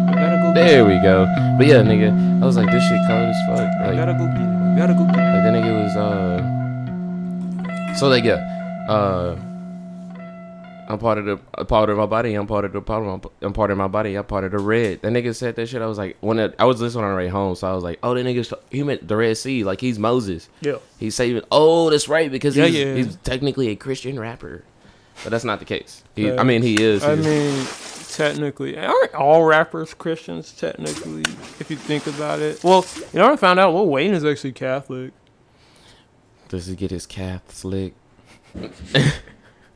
I gotta go. There we go. But yeah, nigga, I was like, this shit cold as fuck. I Like, gotta go get it. Gotta go get it. like that nigga was uh. So like yeah, uh. I'm part of the a part of my body. I'm part of the my, I'm part of my body. I'm part of the red. That nigga said that shit. I was like, when it, I was listening on the way home, so I was like, oh, that nigga, he meant the Red Sea. Like he's Moses. Yeah. He's saving. Oh, that's right because Yeah, he's, yeah. he's technically a Christian rapper, but that's not the case. He, I mean, he is. I mean, technically, aren't all rappers Christians? Technically, if you think about it. Well, you know, I found out Lil Wayne is actually Catholic. does he get his calf slick?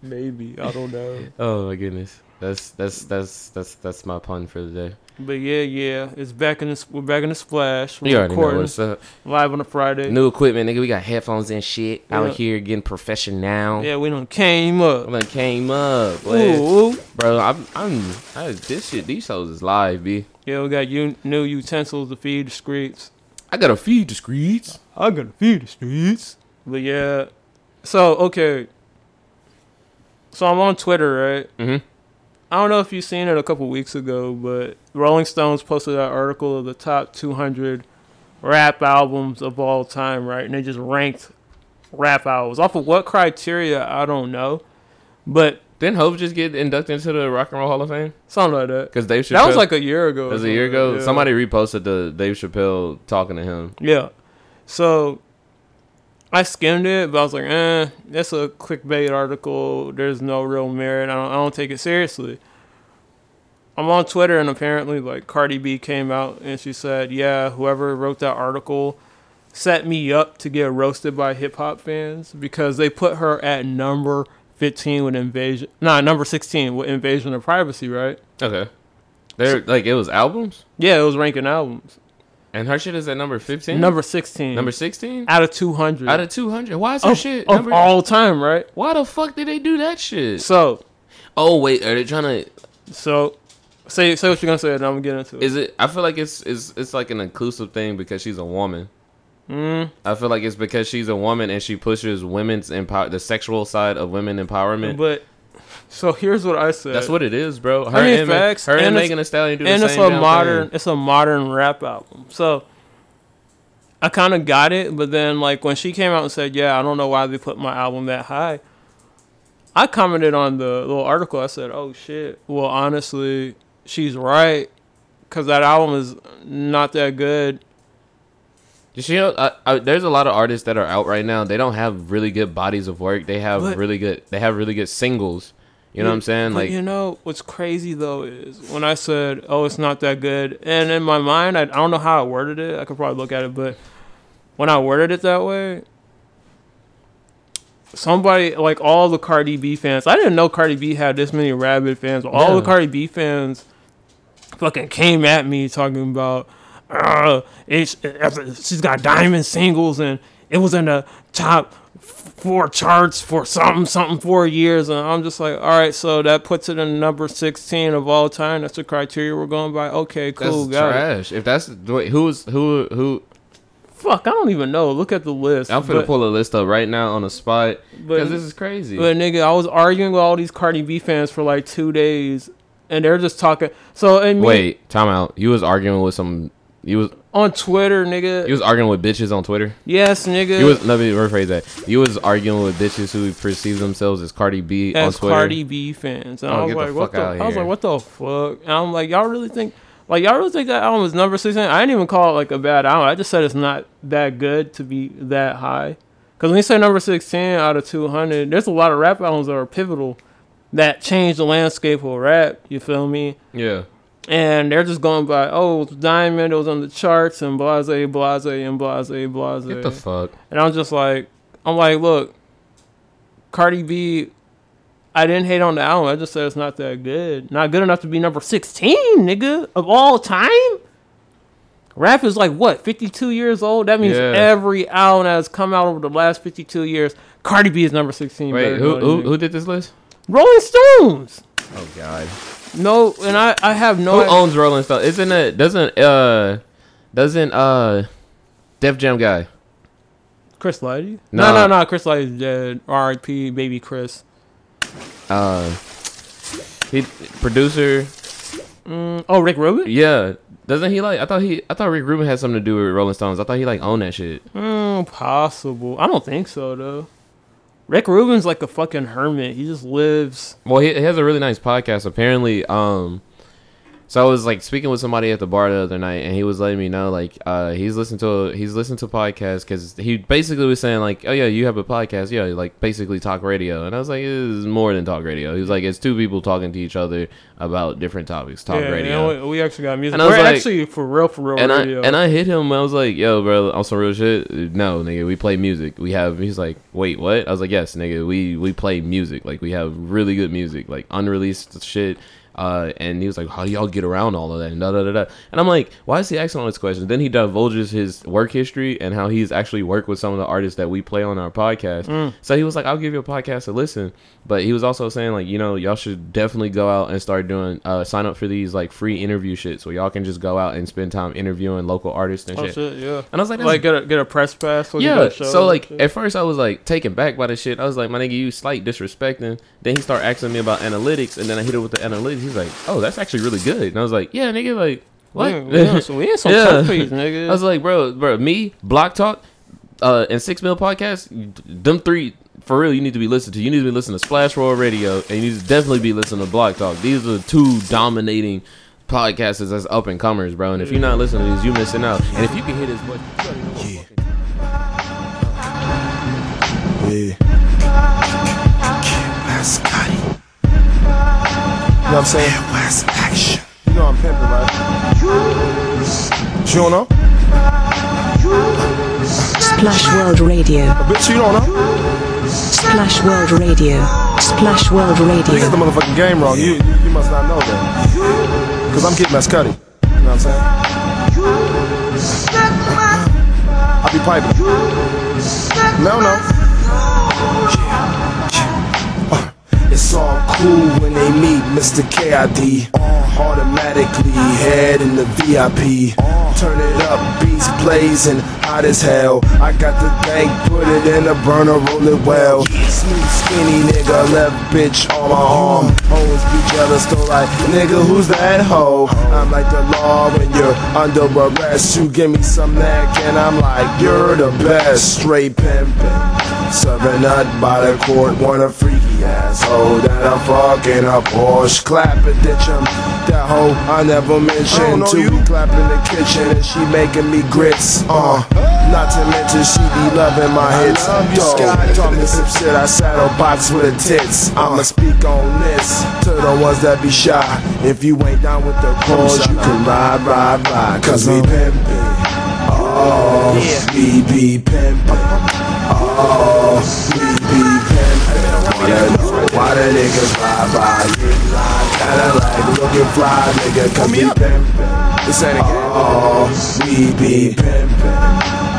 Maybe I don't know. Oh my goodness. That's that's that's that's that's my pun for the day. But yeah, yeah, it's back in this. We're back in the splash. We're You already know recording what's up. live on a Friday. New equipment, nigga. We got headphones and shit Yeah. out here getting professional. Yeah, we done came up. I'm like came up. Ooh, bro. I'm I'm I, this shit. These shows is live, b. yeah, we got u- new utensils to feed the streets. I gotta feed the streets. I gotta feed the streets. But yeah, so okay. So I'm on Twitter, right? Mm-hmm. I don't know if you've seen it a couple weeks ago, but Rolling Stones posted that article of the top 200 rap albums of all time, right? And they just ranked rap albums off of what criteria I don't know, but Didn't Hope just get inducted into the Rock and Roll Hall of Fame? something like that. Because Dave Chappelle. That was like a year ago. That was a year ago. yeah. Somebody reposted the Dave Chappelle talking to him. Yeah. So I skimmed it, but I was like, eh, that's a clickbait article. There's no real merit. I don't, I don't take it seriously. I'm on Twitter, and apparently, like, Cardi B came out and she said, yeah, whoever wrote that article set me up to get roasted by hip hop fans because they put her at number 15 with Invasion. Nah, number 16 with Invasion of Privacy, right? Okay. They're like it was albums, Yeah, it was ranking albums. And her shit is at number fifteen. Number 16. number sixteen out of 200. out of two hundred. Why is her of, shit of number? all time, right? Why the fuck did they do that shit? So, Oh wait, are they trying to? so say say what you're gonna say, and I'm gonna get into it. Is it? I feel like it's it's it's like an inclusive thing because she's a woman. Mm, I feel like it's because she's a woman and she pushes women's empower the sexual side of women empowerment. but so here's what I said. That's what it is, bro. Her I mean, and, facts, her and, and Megan Thee Stallion do and the it's a modern thing. it's a modern rap album. So I kind of got it, but then like when she came out and said, "Yeah, I don't know why they put my album that high," I commented on the little article. I said, "Oh shit." Well, honestly, she's right because that album is not that good. Just, you know, I, I, there's a lot of artists that are out right now. They don't have really good bodies of work. They have But- really good. They have really good singles. You know what I'm saying? But Like, you know what's crazy though is when I said, "Oh, it's not that good," and in my mind, I, I don't know how I worded it. I could probably look at it, but when I worded it that way, somebody like all the Cardi B fans, I didn't know Cardi B had this many rabid fans. All Yeah. the Cardi B fans fucking came at me talking about, uh, it's she's got diamond singles and it was in the top four charts for something something four years and i'm just like all right so that puts it in number 16 of all time that's the criteria we're going by okay that's cool it. trash. If that's wait, who's who who fuck i don't even know look at the list I'm finna but, pull a list up right now on the spot because this is crazy. but nigga i was arguing with all these cardi b fans for like two days and they're just talking so and me, Wait, time out. You was arguing with some. You was on twitter nigga you was arguing with bitches on Twitter. yes nigga You was let me rephrase that. You was arguing with bitches who perceive themselves as Cardi B on as Twitter. Cardi B fans. And Oh, I was the like, what the? I was like, what the fuck? And I'm like, y'all really think, like, y'all really think that album is number sixteen? I didn't even call it like a bad album. I just said it's not that good to be that high. Because when you say number sixteen out of two hundred, there's a lot of rap albums that are pivotal that changed the landscape of rap. You feel me? Yeah. And they're just going by, oh, Diamond, it was on the charts, and blase, blase, and blase, blase. Get the fuck. And I'm just like, I'm like, look, Cardi B, I didn't hate on the album. I just said it's not that good. Not good enough to be number 16, nigga, of all time. Rap is like, what, 52 years old? That means Yeah. every album that has come out over the last 52 years, Cardi B is number 16. Wait, who who who did this list? Rolling Stones. Oh God. No, and I, I have no. Who owns Rolling Stone? Isn't it? Doesn't uh, doesn't uh, Def Jam guy? Chris Lighty? No. No, no, no. Chris Lighty's dead. R.I.P. Baby Chris. Uh, he producer. Mm, oh, Rick Rubin? Yeah, doesn't he like? I thought he. I thought Rick Rubin had something to do with Rolling Stones. I thought he like owned that shit. Mm, possible. I don't think so though. Rick Rubin's like a fucking hermit. He just lives. Well, he, he has a really nice podcast. Apparently, um, so I was like speaking with somebody at the bar the other night, and he was letting me know like uh he's listened to he's listened to podcasts because he basically was saying like oh yeah you have a podcast yeah like basically talk radio, and I was like it is more than talk radio. He was like it's two people talking to each other about different topics talk yeah, radio. yeah, we, actually got music. And I was We're like- actually for real, for real and I and I hit him. I was like, "Yo, bro, on some real shit. No, nigga, we play music. We have." He's like, "Wait, what?" I was like, "Yes, nigga, we we play music. Like we have really good music, like unreleased shit." Uh, and he was like, "How do y'all get around all of that?" And da da da da. And I'm like, "Why is he asking all these questions?" Then he divulges his work history and how he's actually worked with some of the artists that we play on our podcast. Mm. So he was like, "I'll give you a podcast to listen." But he was also saying like, you know, y'all should definitely go out and start doing uh, sign up for these like free interview shit, where y'all can just go out and spend time interviewing local artists and oh shit. shit, yeah. And I was like, Like get a get a press pass. yeah. So like at first I was like taken back by the shit. I was like, my nigga, you slight disrespecting. Then he started asking me about analytics, and then I hit it with the analytics. He's like, oh, that's actually really good. And I was like, yeah, nigga, like what? Yeah, we on some, we in some Yeah. turkeys, nigga. I was like, bro, bro, me, Block Talk, uh, and Six Mil Podcast, them three, for real, you need to be listening to. You need to be listening to Splash Roll Radio, and you need to definitely be listening to Block Talk. These are the two dominating podcasters that's up and comers, bro. And if you're not listening to these, you're missing out. And if you can hit his voice, you already Yeah. Yeah. Know what I'm saying? West action. You know I'm pimping, right? You don't know? Splash World Radio. Bitch, you don't know? Splash World Radio. Splash World Radio. You got the motherfucking game wrong. You, you, you must not know that. Cause I'm Kid Mascotti. You know what I'm saying? I be piping. No, no. It's all cool when they meet Mr. KID. Automatically head in the VIP. Turn it up, beats blazing, hot as hell. I got the bank, put it in a burner, roll it well. Smooth, skinny nigga, left bitch on my arm. Hoes be jealous, though, like, nigga, who's that hoe? I'm like the law when you're under arrest. You give me some neck, and I'm like, you're the best. Straight pimpin'. Serving nut by the court, want a freaky asshole that I'm fucking a Porsche. Clap it, ditch him. That hoe I never mentioned. To be clapping in the kitchen and she making me grits. Uh, not to mention she be loving my hits. Dog, taught me some shit. I saddle box with the tits. I'ma speak on this to the ones that be shy. If you ain't down with the cause, you can ride, ride, ride. Cause we pimpin'. Oh, we be pimpin'. Oh, we be pimpin'. Wanna know why the niggas ride by? Live, Cadillac, looking fly, nigga, cause we pimpin'. This ain't a game. Oh, we be pimpin'.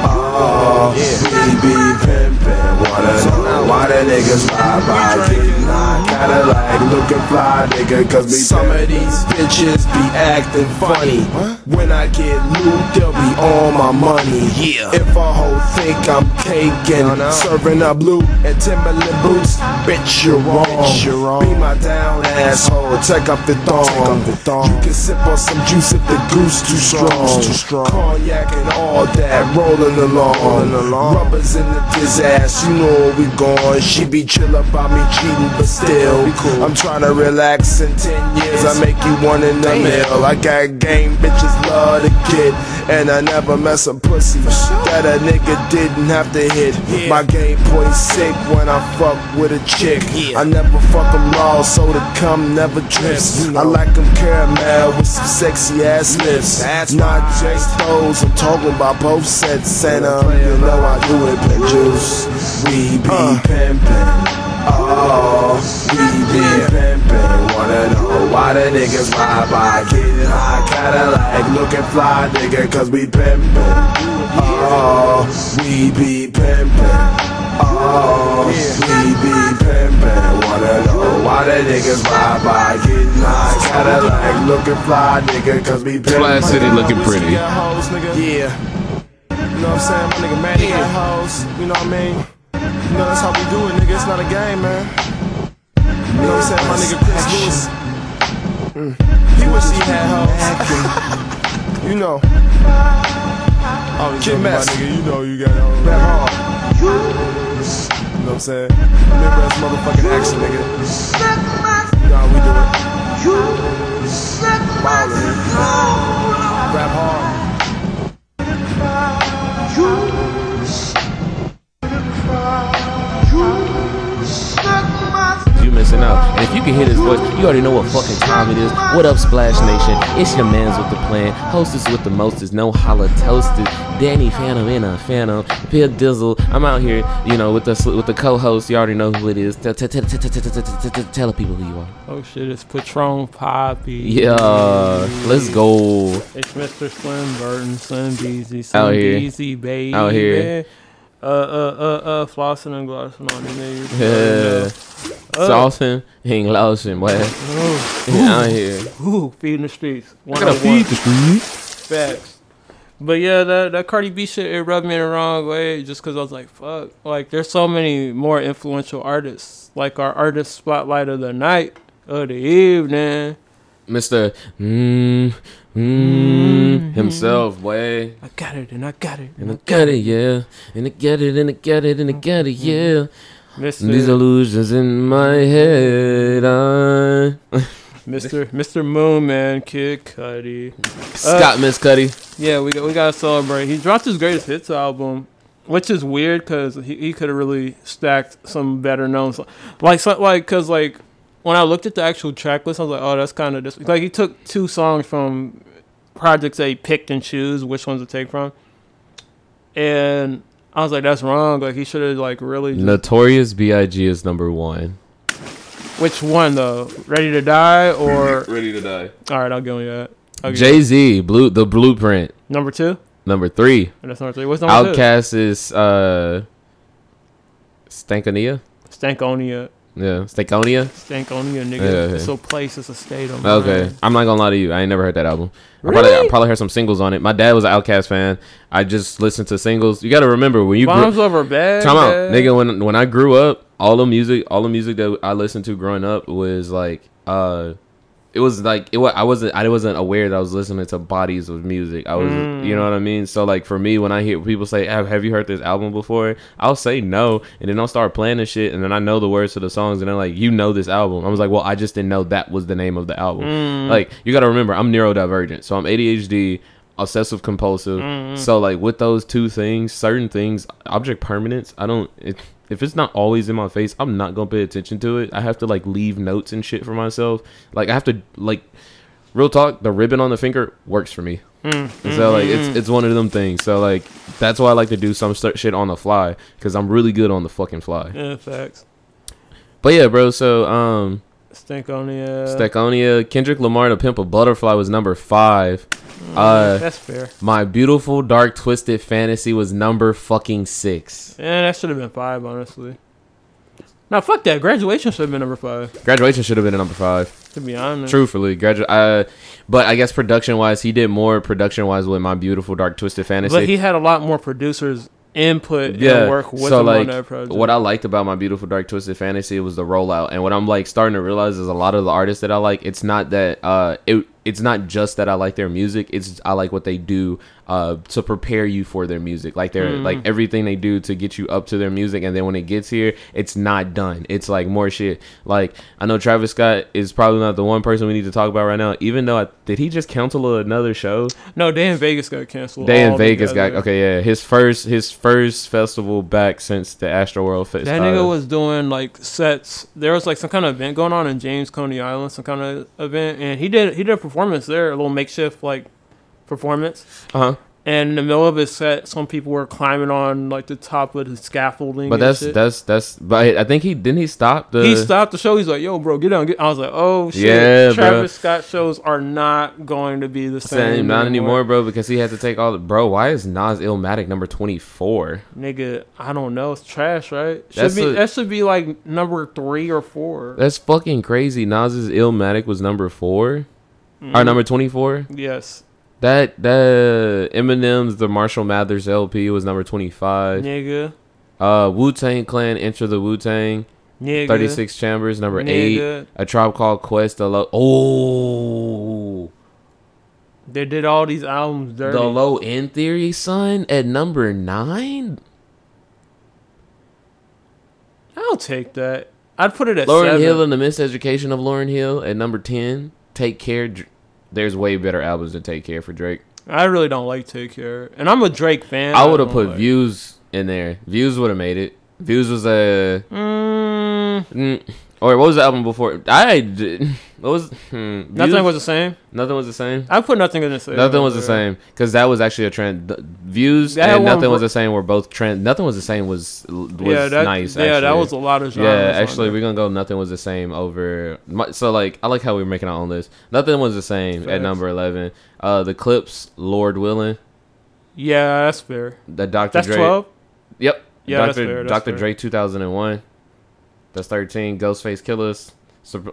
Oh, we be pimpin'. Wanna know why the niggas ride by? Get live, Cadillac, looking fly, nigga, cause we Some of these bitches be acting funny. When I get loot, they'll be on my money. Yeah. If a hoe think I'm caking, serving up loot and Timberland boots, bitch, you're wrong. Be my down asshole, take up the thong. You can sip on some juice if the goose too strong. Too strong. Cognac and all that, rolling along. Rubbers in the diz ass, you know where we going. She be chill about me cheating, but still, I'm trying to relax in 10 years. I make you one in the mill. I got game, bitches love to get, and I never mess a pussy that a nigga didn't have to hit. My game point sick when I fuck with a chick. I never fuck them raw, so the cum never drips. I like them caramel with some sexy ass lips. Not just those, I'm talking about both sets. And um, you know I do it, pimp juice. We be pimpin'. Oh, we be pimpin'. Wanna know why the niggas ride by? Getting high Cadillac, looking fly, nigga, cause we pimpin'. Oh, we be pimpin'. Oh, we be pimpin', wanna know why the niggas ride by getting high Cadillac looking fly, nigga, cause we pimpin'. Flash City looking pretty. Yeah. You know what I'm saying? My nigga Manny got hoes. You know what I mean? You know that's how we do it, nigga. It's not a game, man. You know what I'm saying? My nigga Chris Lewis. Mm. He wish he had hoes. you know. Kid Mess. My nigga, you know you got hoes. Rap hard. You know what I'm saying? Remember that's motherfucking action, nigga. You know how we do it. Ballin'. Rap hard. You missing out. And if you can hear this voice, you already know what fucking time it is. What up, Splash Nation? It's your man's with the plan. Hostess with the most is no holla toasted. Danny Phantom in a Phantom. Pig Dizzle. I'm out here, you know, with the with the co-host. You already know who it is. Tell the people who you are. Oh shit, it's Patron Poppy. Yeah, let's go. It's Mr. Slim Burton, Slim Beezy, Slim Beezy, baby. Out here. Uh, uh, uh, uh, flossing and glossing on you niggas. Yeah. Uh, Saucing, ain't lousing, boy. Ooh, Out here. ooh, feeding the streets. One Gotta on feed one. the streets. Facts. But yeah, that that Cardi B shit it rubbed me the wrong way just because I was like, fuck. Like, there's so many more influential artists. Like our artist spotlight of the night, of the evening. Mr. Mm, mm, himself, boy. I got it and I got it And I got it, yeah. And I get it, and I get it, and I get it, mm-hmm. yeah. Mr. These illusions in my head. I... Mr. Mr. Moon Man, Kid Cudi. Uh, Scott Mescudi. Yeah, we got, we gotta celebrate. He dropped his greatest hits album, which is weird because he, he could have really stacked some better known, so- like so, like because like when I looked at the actual track list, I was like, oh, that's kind of just like he took two songs from projects that he picked and choose which ones to take from, and I was like, that's wrong. Like he should have like really just, Notorious B.I.G. is number one. which one though? Ready to Die or Ready to die. all right? I'll give you that. I'll give you Jay Z, Blue, the Blueprint, number two. number three. And that's number three. What's number two? OutKast is uh, Stankonia. Stankonia. Yeah, Stankonia. Stankonia, nigga. Yeah, yeah. It's a place. It's a state. On Okay, mine. I'm not gonna lie to you. I ain't never heard that album. I probably, I probably heard some singles on it. My dad was an OutKast fan. I just listened to singles. You got to remember when you grew, Bombs over bad. Time out, nigga. When when I grew up, all the music, all the music that I listened to growing up was like, uh, it was like it. wa- I wasn't. I wasn't aware that I was listening to bodies of music. I was, mm. you know what I mean. So like for me, when I hear people say, "Have Have you heard this album before?" I'll say no, and then I'll start playing the shit, and then I know the words to the songs, and they're like, "You know this album?" I was like, "Well, I just didn't know that was the name of the album." Mm. Like you got to remember, I'm neurodivergent, so I'm ADHD. Obsessive compulsive. Mm-hmm. So like with those two things, certain things, object permanence, I don't it, if it's not always in my face, I'm not gonna pay attention to it. I have to like leave notes and shit for myself. Like I have to like real talk, the ribbon on the finger works for me. And so like it's it's one of them things. So like that's why I like to do some st- shit on the fly because I'm really good on the fucking fly. Yeah, facts. But yeah, bro. So um, Stankonia. Staconia, Kendrick Lamar, The Pimp a Butterfly was number five. Uh, That's fair. My Beautiful Dark Twisted Fantasy was number fucking six. Yeah, that should have been five, honestly. Now, fuck that. Graduation should have been number five. Graduation should have been a number five. To be honest. Truthfully, gradu- uh, but I guess production wise, he did more production wise with My Beautiful Dark Twisted Fantasy. But he had a lot more producers input yeah, and work with so like what I liked about my beautiful dark twisted fantasy was the rollout, and what I'm like starting to realize is a lot of the artists that I like. It's not that uh, it it's not just that I like their music. It's I like what they do uh to prepare you for their music. Like they're Mm. like everything they do to get you up to their music, and then when it gets here, it's not done. It's like more shit. Like I know Travis Scott is probably not the one person we need to talk about right now. Even though I, did he just cancel another show? no, Day N Vegas got canceled. Day N Vegas got okay. Yeah, his first his first festival back since the Astro World Fest. That nigga uh, was doing like sets. There was like some kind of event going on in James Coney Island, some kind of event, and he did he did a performance there, a little makeshift like performance. uh huh. And in the middle of his set, some people were climbing on like the top of the scaffolding. But that's shit. that's that's. But I think he didn't he stop the. he stopped the show. He's like, "Yo, bro, get down." Get. I was like, "Oh shit!" Yeah, bro. Travis Scott shows are not going to be the same. Same, not anymore, bro, because he had to take all the bro. Why is Nas Illmatic number twenty four? Nigga, I don't know. It's trash, right? Should That's be a- that should be like number three or four. That's fucking crazy. Nas's Illmatic was number four, Mm-hmm. or number twenty four. yes, That that Eminem's the Marshall Mathers LP was number twenty five. nigga, Uh, Wu Tang Clan Enter the Wu Tang nigga. thirty six Chambers number eight. A Tribe Called Quest. The low. Oh, They did all these albums dirty. the Low End Theory, son, at number nine. I'll take that. I'd put it at Lauryn seven. Hill and the Miseducation of Lauryn Hill at number ten. Take Care. There's way better albums than Take Care for Drake. I really don't like Take Care, and I'm a Drake fan. I would have put like- Views in there. Views would have made it. Views was a. Mm, Mm, or what was the album before? I did. What was hmm, nothing Views? was the same. nothing was the same. I put nothing in the same. Nothing was the same because that was actually a trend. The- Views That and nothing was the same were both trend. Nothing was the same was was. Yeah, that, nice. Yeah, that was a lot of. Yeah, actually, we're gonna go. Nothing was the same over. So like, I like how we're making our own list. Nothing was the same at number eleven. Uh, the Clipse, Lord willing, Yeah, that's fair. the Dr. That's Dre. twelve. Yep. Yeah, Dr. that's fair, that's Dr. fair. Dre, two thousand and one. That's thirteen. Ghostface Killah.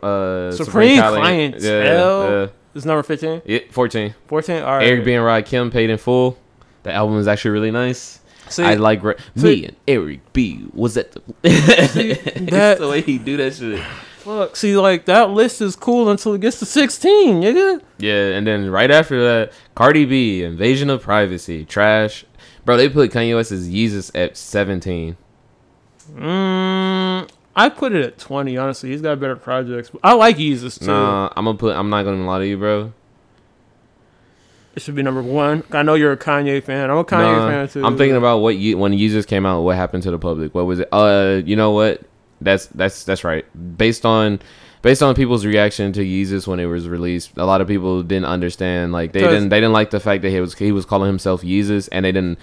Uh, Supreme Client. Clientele. It's number fifteen. Yeah, yeah, fourteen. 14? All right. Eric B and Rakim paid in full. The album is actually really nice. See, I like re- see- me and Eric B was at the. it's that- the way he do that shit. fuck. See, like that list is cool until it gets to sixteen, nigga. Yeah, and then right after that, Cardi B, Invasion of Privacy, Trash. Bro, they put Kanye West's Yeezus at 17. Mm, I put it at twenty. Honestly, he's got better projects. I like Yeezus too. Nah, I'm gonna put. I'm not gonna lie to you, bro. It should be number one. I know you're a Kanye fan. I'm a Kanye Nah, fan too. I'm thinking about what Ye- when Yeezus came out. What happened to the public? What was it? Uh, you know what? That's that's that's right. Based on based on people's reaction to Yeezus when it was released, a lot of people didn't understand. Like they didn't they didn't like the fact that he was he was calling himself Yeezus, and they didn't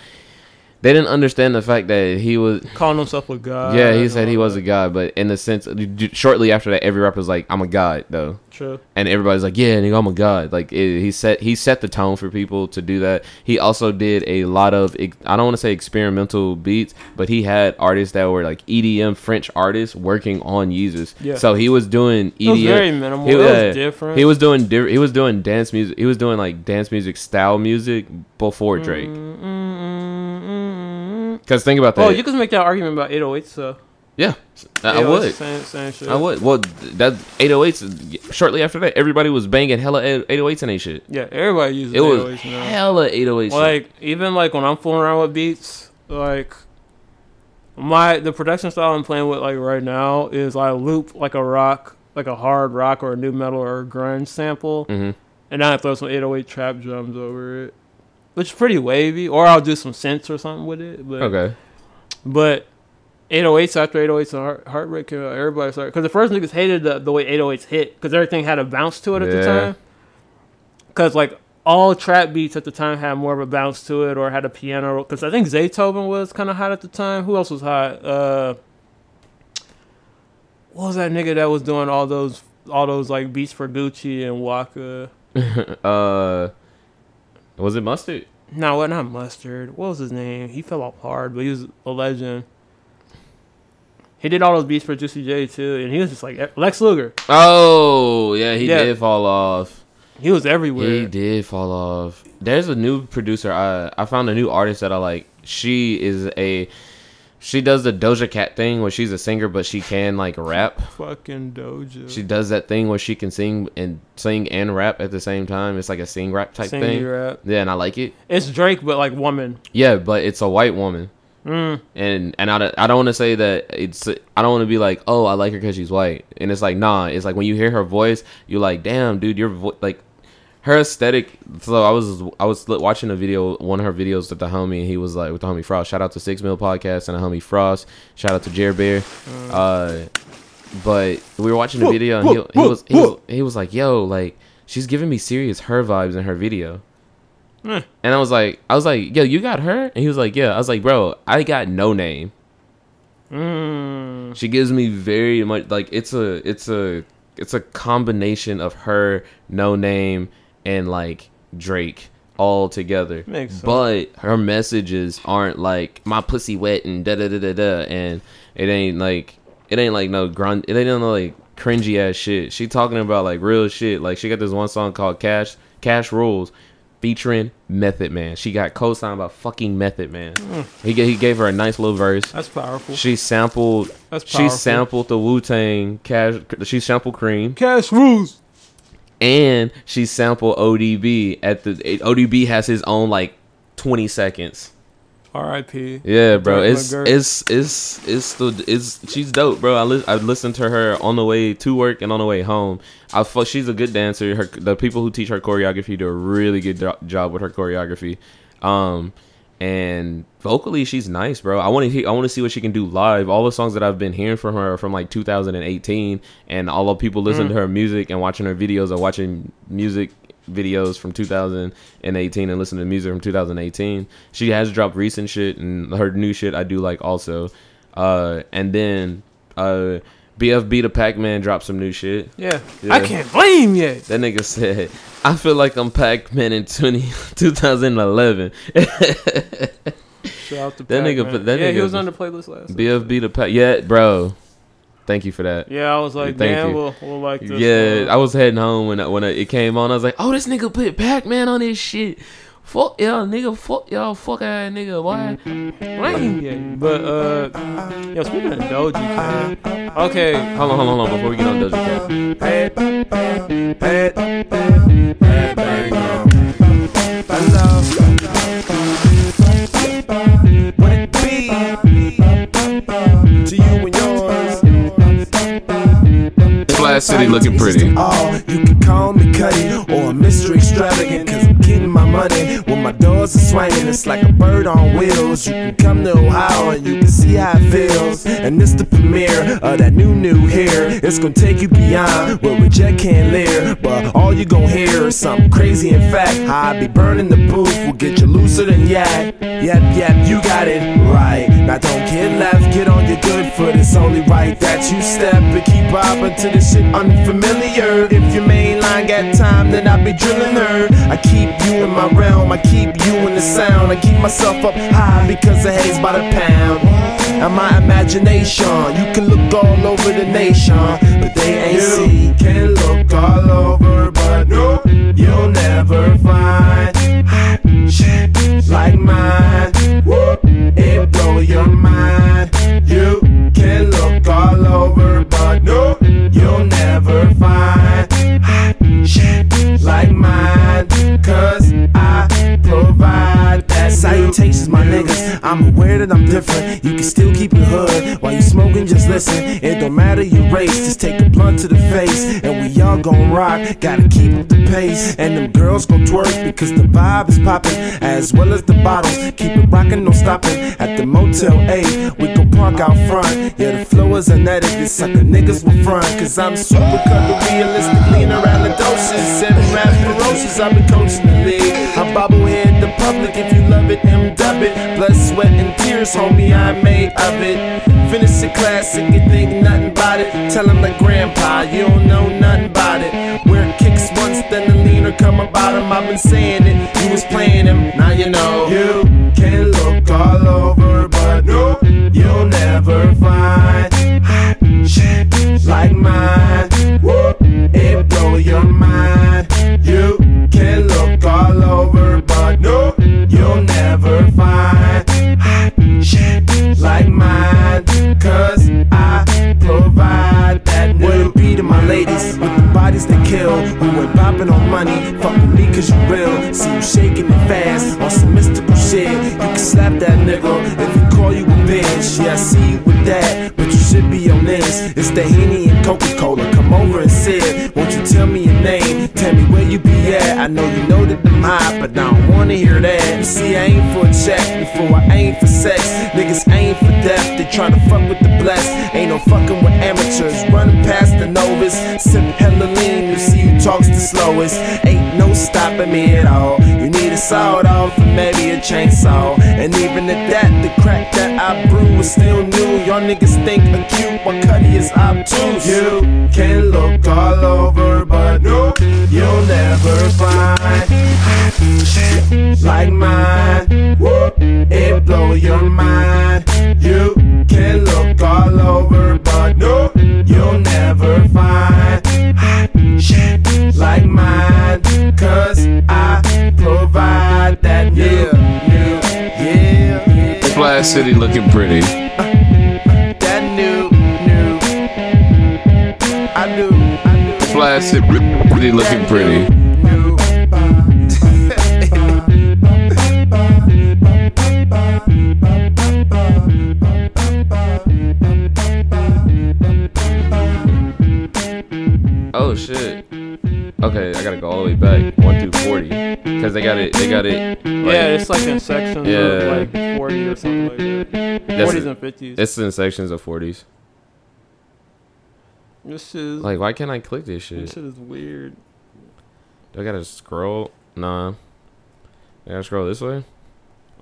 they didn't understand the fact that he was calling himself a god. Yeah, he said he was a god, but in the sense, shortly after that, every rapper was like, "I'm a god," though, True. and everybody's like, "Yeah, nigga, I'm a god." Like it, he set he set the tone for people to do that. He also did a lot of I don't want to say experimental beats, but he had artists that were like EDM French artists working on Yeezus. Yeah. So he was doing EDM. It was very minimal. He, it was yeah, different. He was doing di- he was doing dance music. He was doing like dance music style music before Drake. Mm, mm, mm, mm. Cause think about that. Oh, you can make that argument about 808s so. yeah, I would. Same, same shit. I would. Well, that 808s. Shortly after that, everybody was banging hella 808s and they shit. Yeah, everybody uses It was now. hella 808s. Like even like when I'm fooling around with beats, like my the production style I'm playing with like right now is I loop like a rock, like a hard rock or a new metal or a grunge sample, hmm and then I throw some 808 trap drums over it, which is pretty wavy. Or I'll do some synths or something with it. But Okay. but 808s after 808s and heart, heartbreak, uh, everybody started because the first niggas hated the, the way 808s hit because everything had a bounce to it at the time. Because like all trap beats at the time had more of a bounce to it or had a piano. Because I think Zaytoven was kind of hot at the time. Who else was hot? Uh, what was that nigga that was doing all those all those like beats for Gucci and Waka? Uh, was it mustard? No, what not mustard. What was his name? He fell off hard, but he was a legend. He did all those beats for Juicy J too, and he was just like Lex Luger. Oh, yeah, he Yeah. did fall off. He was everywhere. He did fall off. There's a new producer. I I found a new artist that I like. She is a she does the Doja Cat thing where she's a singer but she can like rap. Fucking Doja. She does that thing where she can sing and sing and rap at the same time. It's like a sing rap type Singy thing. rap. Yeah, and I like it. It's Drake, but like woman. Yeah, but it's a white woman. Mm. and and I, don't- I don't want to say that it's I don't want to be like oh I like her because she's white and it's like nah it's like when you hear her voice you're like damn dude your vo-, like her aesthetic so I was I was watching a video one of her videos with the homie and he was like with the homie Frost shout out to Six Mil Podcast and the homie Frost shout out to Jer Bear uh but we were watching the video and he, he was he was he was like yo like she's giving me serious her vibes in her video Hmm. And I was like, I was like, yo, you got her? And he was like, yeah. I was like, bro, I got Noname. Mm. She gives me very much like it's a it's a it's a combination of her, Noname, and like Drake all together. But her messages aren't like my pussy wet and da da da da da, and it ain't like it ain't like no grunt. It ain't no like cringy ass shit. She talking about like real shit. Like she got this one song called Cash Cash Rules. Featuring Method Man, she got co-signed by fucking Method Man. Mm. He ga- he gave her a nice little verse. That's powerful. She sampled. That's powerful. she sampled the Wu Tang cash. She sampled Cream, Cash rules. And she sampled ODB. At the ODB has his own like twenty seconds. R.I.P. Yeah, bro. It's it's it's it's the it's she's dope, bro. I li- I listened to her on the way to work and on the way home. I. She's a good dancer. Her the people who teach her choreography do a really good jo- job with her choreography. Um, and vocally she's nice, bro. I want to hear. I want to see what she can do live. All the songs that I've been hearing from her are from like 2018, and all the people listening to her music and watching her videos are watching music videos from 2018 and listening to music from 2018. She has dropped recent shit and her new shit I do like also. Uh, and then uh, BFB the Packman dropped some new shit. Yeah. Yeah. I can't blame yet. That nigga said, "I feel like I'm Pac Man in 20, 2011." Shout out to That nigga Pac-Man. put- that yeah, he nigga- was on the playlist last. BFB the Pac, yeah, bro. Thank you for that. Yeah, I was like, Thank damn, you. we'll, we'll like this. Yeah, one. I was heading home when when it came on. I was like, "Oh, this nigga put Pac Man on his shit." Fuck y'all, nigga. Fuck y'all, fuck ass nigga. Why? blame yet. But uh, yo, speaking of Doja Cat, okay, Hold on, hold on, hold on. Before we get on Doja Cat, Would it be Splash City looking pretty. Oh, you can call me Cudi or mystery extravagant, cause I'm getting my money. When my doors are swinging, it's like a bird on wheels. You can come to Ohio and you can see how it feels. And this the premiere of that new, new here. It's gonna take you beyond where reject can't. But all you gon' hear is something crazy in fact. I be burning the booth will get you looser than yak. Yep, yep, you got it right. Now don't get left, get on your good foot. It's only right that you step and keep bobbing to this shit unfamiliar. If your main line got time, then I'll be drilling her. I keep you in my realm, I keep you in the sound. I keep myself up high because of haze by the pound. And my imagination, you can look all over the nation, but they ain't see. Can look all over, but no, you'll never find hot shit like mine. Whoop, it blow your mind. You can look all over, but no, you'll never find hot shit like mine. Cause I provide that. Salutations, my niggas. I'm aware that I'm different. You can still keep it hood while you smoking. Just listen. It don't matter your race. Just take a blunt to the face, and we all gon' rock. Gotta keep up the pace, and them girls gon' twerk because the vibe is popping, as well as the bottles. Keep it rockin', no stopping. At the Motel A, we park out front. Yeah, the flow is unedited. Sucker niggas will front, cause I'm super color realistically in around the doses. Seven rap ferocious, I've been coaching the league. I'm bobblehead the public, if you love it, M dub it. Blood, sweat, and tears, homie, I made of it. Finish the classic, you think nothing about it. Tell him like grandpa, you don't know nothing about it. Wear kicks once, then the leaner come about him. I've been saying it, you was playing him, now you know. You can look all over, but no, you'll never find hot shit like mine. Whoop, it blow your mind. You can look all over, but no, you'll never find hot shit like mine. Cause I that it be to my ladies with the bodies that kill, who ain't popping on money. Fuck with me cause you real. See you shaking it fast on some mystical shit. You can slap that nigga if he call you a bitch. Yeah, I see you with that, but you should be on this. It's the Henny and Coca Cola. Come over and sit. Won't you tell me your name? Tell me where you be at. I know you know that I'm hot, but I don't wanna hear that. You see, I aim for a check before I aim for sex. Niggas aim for death. They tryna fuck with the blessed. Ain't no fucking with amateurs. Running past the novice. Sip hella lean. You see who talks the slowest. Ain't no stopping me at all. You need a sawed off and maybe a chainsaw. And even at that, the crack that I brew is still new. Y'all niggas think acute, but Cudi is obtuse. You can look all over, but no, you'll never find shit like mine. Woo, it blow your mind. You can look all over, but no, you'll never find shit like mine. Cause I provide that new, new, yeah. Splash City looking pretty. That new, new. I do, I do. Splash City looking pretty. Oh shit. Okay, I gotta go all the way back. One through forty. Cause they got it they got it like, yeah, it's like in sections Yeah. of like 40 or something like that. 40s and 50s. it's in sections of forties. this is Like why can't I click this shit? this shit? shit is weird. Do I gotta scroll? Nah. I gotta scroll this way?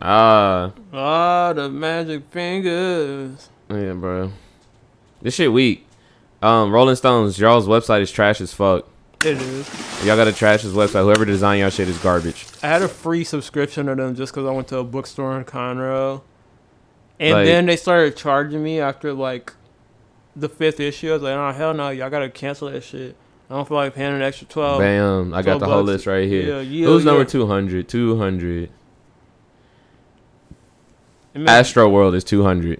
Ah Ah, the magic fingers. yeah, bro. This shit weak. Um, Rolling Stones, y'all's website is trash as fuck. It is. Y'all gotta trash his website. Whoever designed y'all shit is garbage. I had a free subscription to them just because I went to a bookstore in Conroe. And Like- then they started charging me after like the fifth issue. I was like, oh, hell no, y'all gotta cancel that shit. I don't feel like paying an extra 12. Bam! I got 12 the whole list right here. Yeah, yeah, Who's number yeah. 200? 200. Astro World is 200.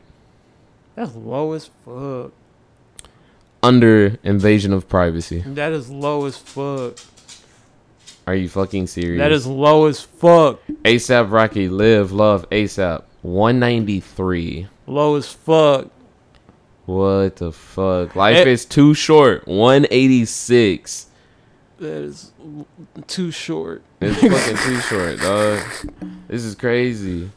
That's low as fuck. Under Invasion of Privacy. That is low as fuck. Are you fucking serious? That is low as fuck. ASAP Rocky Live Love ASAP 193. Low as fuck. What the fuck? Life Eh. is too short. 186. That is too short. It's fucking too short, dog. This is crazy.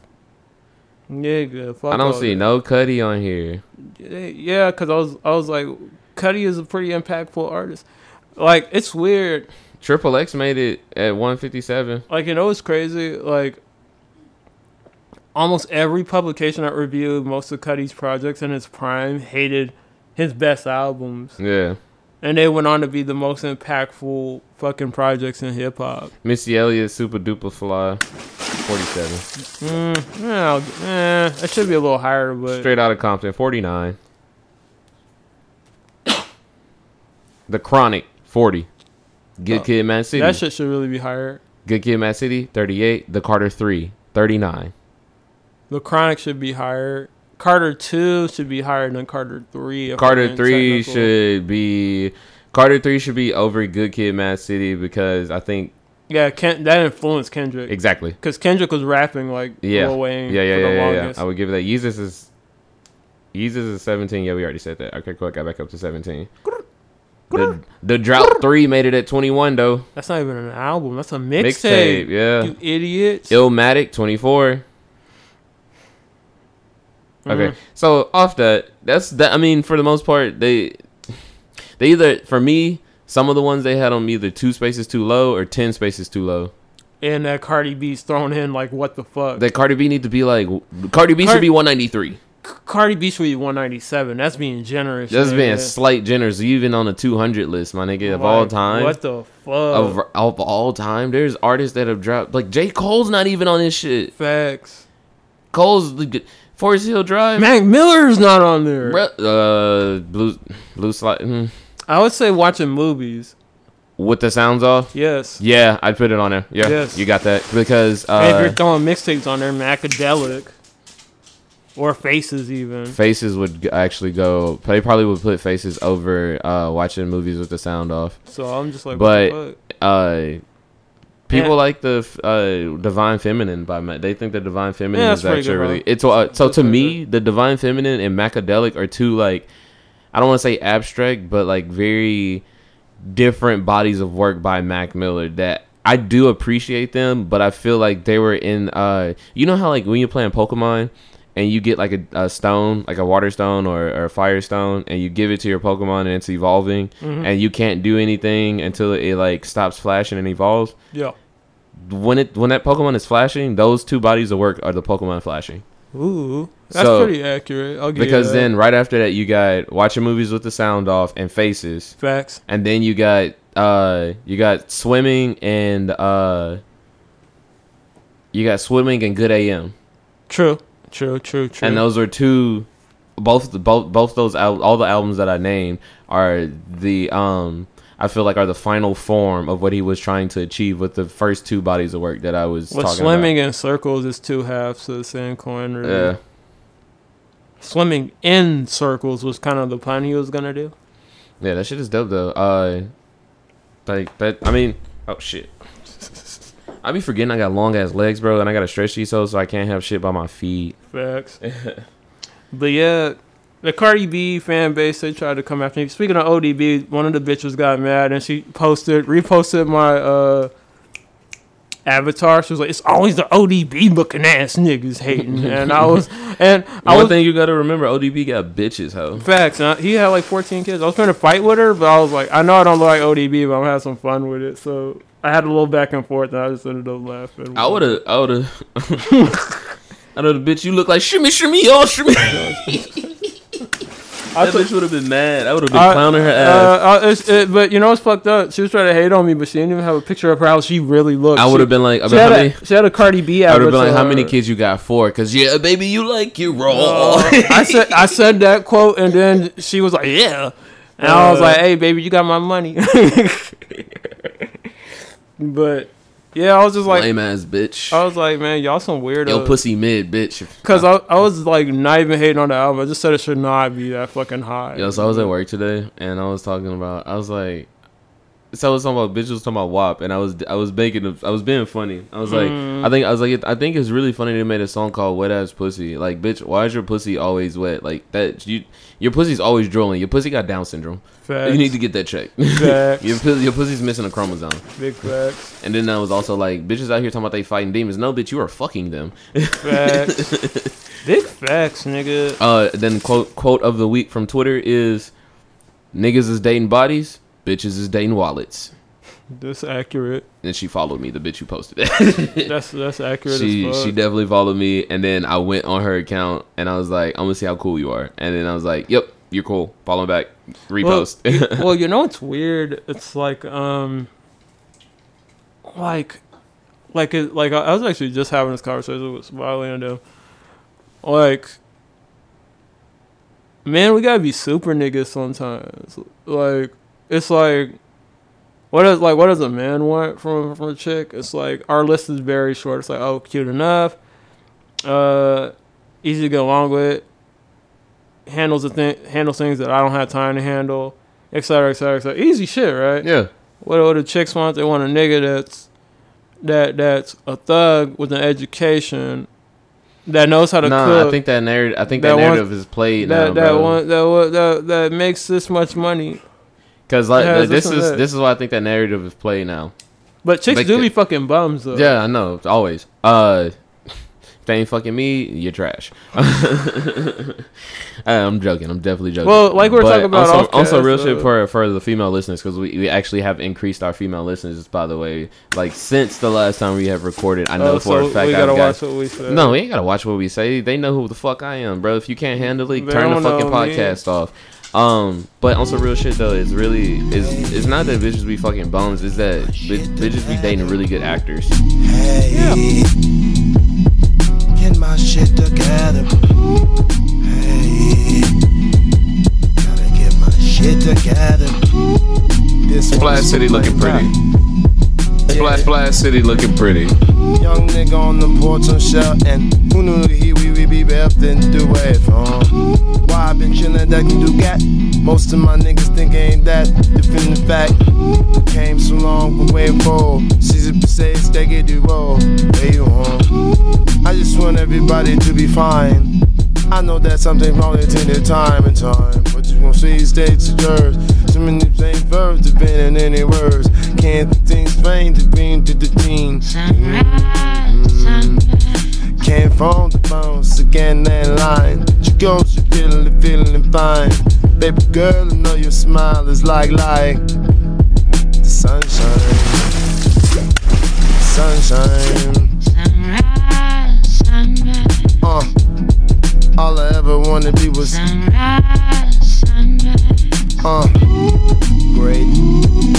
Nigga, fuck I don't see that. no Cudi on here. Yeah, cause I was I was like, Cudi is a pretty impactful artist. Like it's weird. Triple X made it at 157. Like you know, it's crazy. Like almost every publication that reviewed most of Cudi's projects in his prime hated his best albums, Yeah. and they went on to be the most impactful fucking projects in hip hop. Missy Elliott Supa Dupa Fly 47. Mm, yeah, eh, it should be a little higher, but Straight out of Compton 49. The Chronic 40. Good Oh, Kid, Mad City. that shit should really be higher. Good Kid, Mad City 38. The Carter 3 39. The Chronic should be higher. Carter two should be higher than Carter three. Carter 3 technical. should be Carter 3 should be over Good Kid, Mad City because I think Yeah, Ken, that influenced Kendrick exactly. because Kendrick was rapping like Yeah. Lil Wayne Yeah, yeah, for yeah, the yeah, yeah. longest. I would give it that. Yeezus is Yeezus is 17. Yeah, we already said that. Okay, cool. I got back up to 17. The, the Drought 3 made it at 21 though. That's not even an album. That's a Mixtape, mixtape. yeah. You idiots. Illmatic 24. Okay, Mhm. so off that, that's that. I mean, for the most part, they they either for me, some of the ones they had on either two spaces too low or ten spaces too low. And that Cardi B's thrown in like what the fuck? That Cardi B need to be like Cardi B Car- should be 193. C- Cardi B should be 197. That's being generous. That's being slight generous, even on the 200 list, my nigga, of all time. What the fuck? Of, of all time, there's artists that have dropped. Like J Cole's not even on this shit. Facts. Cole's the Forest Hill Drive. Mac Miller's not on there. Uh, blue blue slide mm, I would say watching movies. with the sounds off. Yes. Yeah, I'd put it on there. Yeah, Yes. you got that because And if uh, you're throwing mixtapes on there, Macadelic. Or Faces even. faces would actually go. They probably would put faces over uh, watching movies with the sound off. So I'm just like, But-? Uh, people Yeah. like the uh, Divine Feminine by Ma- they think the Divine Feminine Yeah, is actually really. It's uh, so to me the Divine Feminine and Macadelic are two like I don't want to say abstract, but like very different bodies of work by Mac Miller that I do appreciate them, but I feel like they were in uh you know how like when you're playing Pokemon and you get like a, a stone, like a water stone or, or a fire stone, and you give it to your Pokemon and it's evolving, Mm-hmm. and you can't do anything until it, like stops flashing and evolves. Yeah. When it when that Pokemon is flashing, those two bodies of work are the Pokemon flashing. Ooh, that's So- pretty accurate. I'll give you Because then right after that, you got watching movies with the sound off and faces, facts. and then you got uh you got swimming and uh you got swimming and good AM. True. True. True. True. and those are two both the both both those al- all the albums that I named are the um I feel like are the final form of what he was trying to achieve with the first two bodies of work that I was Well, swimming in circles is two halves of the same coin. Really. Yeah. Swimming in circles was kind of the plan he was gonna do. Yeah, that shit is dope though. Uh like that I mean oh shit. I be forgetting I got long ass legs, bro, and I got a stretch these so I can't have shit by my feet. Facts. but yeah, the Cardi B fan base they tried to come after me. Speaking of ODB, one of the bitches got mad and she posted, reposted my uh avatar. She was like, "It's always the ODB looking ass niggas hating," and I was, and I One was. thing you gotta remember, ODB got bitches, ho. Facts. I- he had like 14 kids. I was trying to fight with her, but I was like, I know I don't look like ODB, but I'm gonna have some fun with it. So I had a little back and forth, and I just ended up laughing. I would have, I would have. I know the bitch you look like shimmy shimmy y'all shimmy. I that took- bitch would have been mad. I would have been I- clowning her ass. Uh, uh, it's, it, but you know what's fucked up? She was trying to hate on me, but she didn't even have a picture of her how she really looked. I would have been like, I She had, how a, many, she had a Cardi B I would have been like, how many kids you got? Four? Cause yeah, baby, you like you raw. Uh, I said I said that quote, and then she was like, "Yeah," and I was Uh. like, "Hey, baby, you got my money." but yeah, I was just like, Lame ass bitch. I was like, man, y'all some weirdos. Yo, pussy mid bitch. Cause I, I was like not even hating on the album. I just said it should not be that fucking high. Yo, so I was at work today, and I was talking about. I was like, so I was talking about bitches was talking about WAP, and I was I was making I was being funny. I was like, Mm. I think I was like, I think it's really funny they made a song called "Wet Ass Pussy." Like, bitch, why is your pussy always wet? Like that, you your pussy's always drooling. Your pussy got Down syndrome. Facts. You need to get that checked. Facts. your your pussy's missing a chromosome. Big facts. And then I was also like, bitches out here talking about they fighting demons. No, bitch, you are fucking them. Facts. Big facts, nigga. Uh, then quote quote of the week from Twitter is, "Niggas is dating bodies, bitches is dating wallets." That's accurate. And she followed me, the bitch who posted that. That's that's accurate she she definitely followed me, and then I went on her account and I was like, I'm gonna see how cool you are, and then I was like, Yep, you're cool. Follow back, repost. well, you know what's weird? It's like um, like, like it, like I was actually just having this conversation with and. Like, man, we gotta be super niggas sometimes. Like, it's like, what is like what does a man want from from a chick? It's like our list is very short. It's like, oh, cute enough, uh, easy to get along with, handles the thing, handles things that I don't have time to handle, et cetera, et cetera, et cetera. Easy shit, right? yeah, What what the chicks want? They want a nigga that's that that's a thug with an education that knows how to nah, cook. I think that narrative. I think That that, narrative is played that now, that one that, that that makes this much money. Because like this is that. this is why I think that narrative is played now. But chicks Make do be fucking bums though. Yeah, I know. Always. Uh, if they ain't fucking me, you're trash. Uh, I'm joking. I'm definitely joking. Well, like we're But talking about Also, also real shit for for the female listeners because we, we actually have increased our female listeners. By the way, like since the last time we have recorded, I know Oh, for so a fact we gotta I've watch got. what we say. No, we ain't gotta watch what we say. They know who the fuck I am, bro. If you can't handle it, They turn the fucking know me. podcast off. Um, but on some real shit though, it's really it's it's not that bitches be fucking bones. It's that bitch, bitches be dating really good actors. Hey, get my shit together. Hey, gotta get my shit together. This Splash City looking pretty. back. Splash Splash City looking pretty. Young nigga on the porch and who knew he we we be best and do it from? Why I been chillin' that can do gat? Most of my niggas think ain't that different the fact. Came so long, but waiting for. Caesar says they get do roll. Where you home? I just want everybody to be fine. I know that something wrong at any time and time, but you won't see states of yours. So many same verbs have been in any words. Can't things vain to being to the teens. Mm. Can't phone the phone, once again landline. you go, she feeling, feeling fine. Baby girl, I know your smile is like, like the sunshine. Sunshine. Sunrise, sunrise, Uh, all I ever wanted to be was, sunrise, sunrise. uh, great.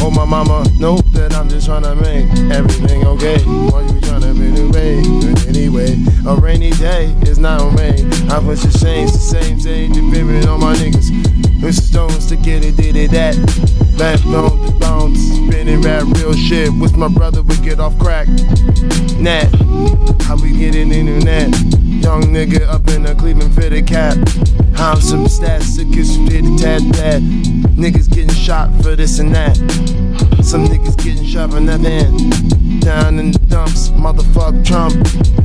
Oh, my mama, know that I'm just trying to make everything okay. While you trying to be new babe, anyway, a rainy day is not rain. I put the change, the same stage, the on my niggas. Mr. Stones to get it, did it that. Backbone to bones, spinning rap, real shit. Wish my brother would get off crack. Nat, how we get it into that? Young nigga up in a Cleveland fitted cap. How some stats, sick as you did a tad bad. Niggas getting shot for this and that. Some niggas getting shot for nothing. Down in the dumps, motherfuck Trump.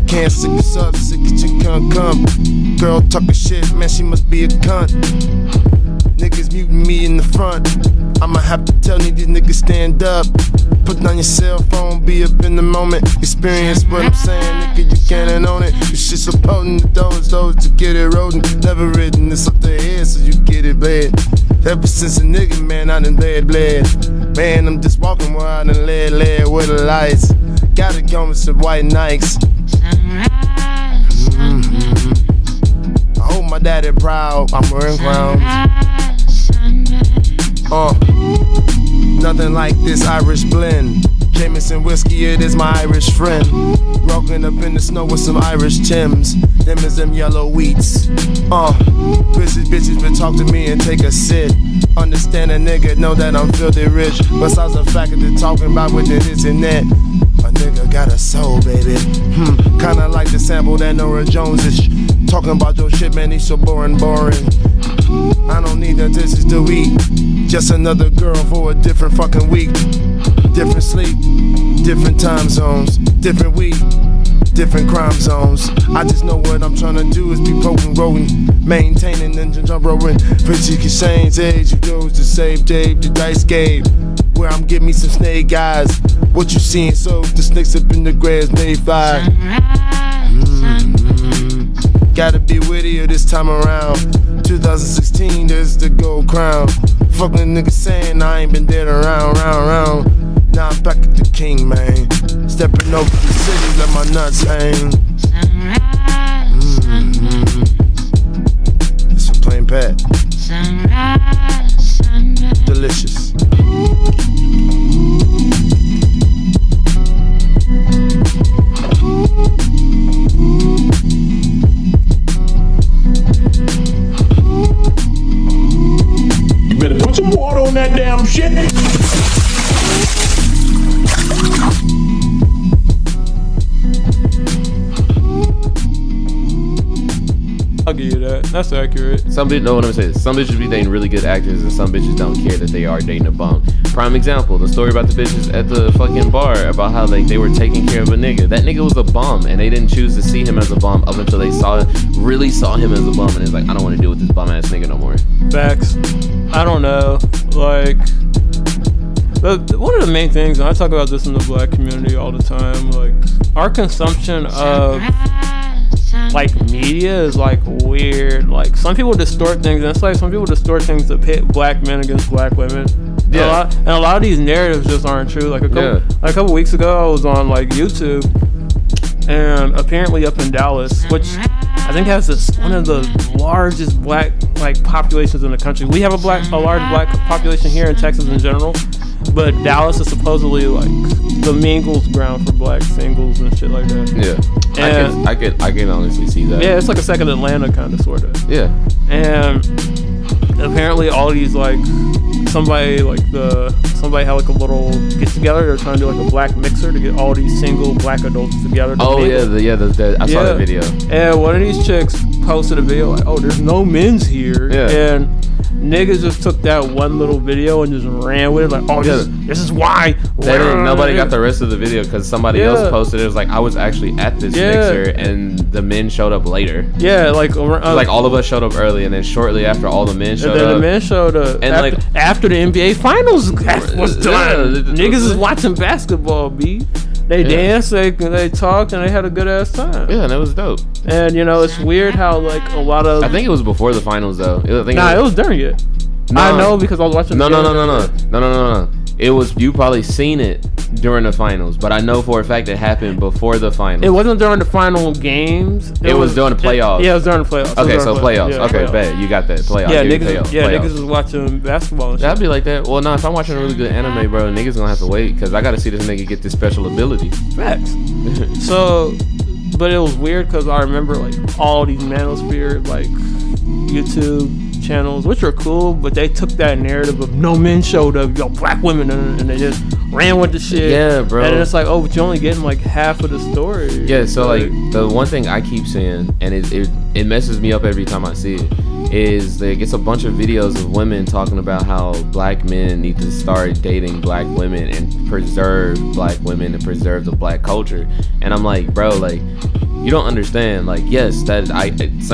Can't sick us up, sick as you can't come. Girl talking shit, man, she must be a cunt. Niggas muting me in the front. I'ma have to tell these niggas stand up. Put down your cell phone, be up in the moment. Experience what I'm saying, nigga, you can't own it. This shit so potent, the doors, those to get it rolling. Never written this up their head, so you get it bled. Ever since a nigga, man, I done bled, bled. Man, I'm just walking where I done led, led with the lights. Gotta go with some white Nikes. My daddy proud, I'm wearing sunrise. Uh, nothing like this Irish blend. Jameson whiskey, it is my Irish friend. Rocking up in the snow with some Irish Tims. Them is them yellow wheats. Uh, bitches, bitches been talk to me and take a sit. Understand a nigga, know that I'm filthy rich. Besides the fact that they're talking about with the this and that. A nigga got a soul, baby. Hmm, kinda like the sample that Norah Jones is. Talking about your shit, man, he's so boring, boring. I don't need that, this is the week. Just another girl for a different fucking week. Different sleep, different time zones, different weed, different crime zones. I just know what I'm trying to do is be potent, rolling, maintaining and jump rolling. Pretty exchange age, you goes to save Dave, the dice game. Where I'm getting me some snake eyes. What you seeing? So the snakes up in the grass may fly. Sunrise, sunrise. Gotta be wittier this time around. 2016, there's the gold crown. Fucking nigga saying I ain't been dead around, round, round. Now I'm back at the king, man. Stepping over the city, let my nuts hang. Sunrise, sunrise. It's a plain pat, delicious. Put some water on that damn shit. I'll give you that. That's accurate. Some bitch, no, what I'm saying. Some bitches be dating really good actors, and some bitches don't care that they are dating a bum. Prime example: the story about the bitches at the fucking bar about how they they were taking care of a nigga. That nigga was a bum, and they didn't choose to see him as a bum up until they saw really saw him as a bum, and it's like I don't want to deal with this bum ass nigga no more. Facts. I don't know. Like, the, the- one of the main things, and I talk about this in the black community all the time, like, our consumption of like media is like weird. Like some people distort things, and it's like some people distort things to pit black men against black women. And a Yeah. lot, and a lot of these narratives just aren't true. Like a couple, Yeah. like a couple weeks ago, I was on like YouTube, and apparently up in Dallas, which I think has this one of the largest black like populations in the country. We have a black, a large black population here in Texas in general, but Dallas is supposedly like the mingles ground for black singles and shit like that. Yeah, I And- can I can I can honestly see that. Yeah, it's like a second Atlanta kind of sort of. yeah. And apparently all these like somebody like the somebody had like a little get together. They're trying to do like a black mixer to get all these single black adults together. to Oh yeah, the, yeah, the, the, I saw that video. And one of these chicks posted a video like, "Oh, there's no men's here," Yeah. and niggas just took that one little video and just ran with it like, "Oh, this, Yeah. this is why." They didn't, nobody got the rest of the video because somebody Yeah. else posted it. It was like I was actually at this Yeah. mixer and the men showed up later. Yeah, like uh, Like all of us showed up early, and then shortly after, all the men showed up. And showed then the men showed up. And, after, like- after the NBA Finals was done. Niggas is watching basketball, B. They Yeah. danced, they they talked, and they had a good ass time. Yeah, and it was dope. And you know, it's weird how like a lot of I think it was before the finals though. I think nah, it was during it. Nah. I know because I was watching. No, no, no, no, no, no, no, no, no. It was you probably seen it during the finals, but I know for a fact it happened before the finals. It wasn't during the final games. It was during the playoffs. yeah, it was during the playoffs. Okay, so the playoffs. Yeah, okay, playoffs. bet you got that playoffs. Yeah, niggas. playoffs, yeah, playoffs. niggas was watching basketball. And shit. That'd be like that. Well, no, if I'm watching a really good anime, bro, niggas gonna have to wait because I gotta see this nigga get this special ability. Facts. so, but it was weird because I remember like all these manosphere like YouTube channels, which are cool, but they took that narrative of no men showed up, yo, black women, and, and they just ran with the shit. Yeah, bro. And it's like, oh, but you're only getting like half of the story. Yeah, so like the one thing I keep seeing, and it, it it messes me up every time I see it, is like it's a bunch of videos of women talking about how black men need to start dating black women and preserve black women and preserve the black culture. And I'm like, bro, like you don't understand. Like, yes, that I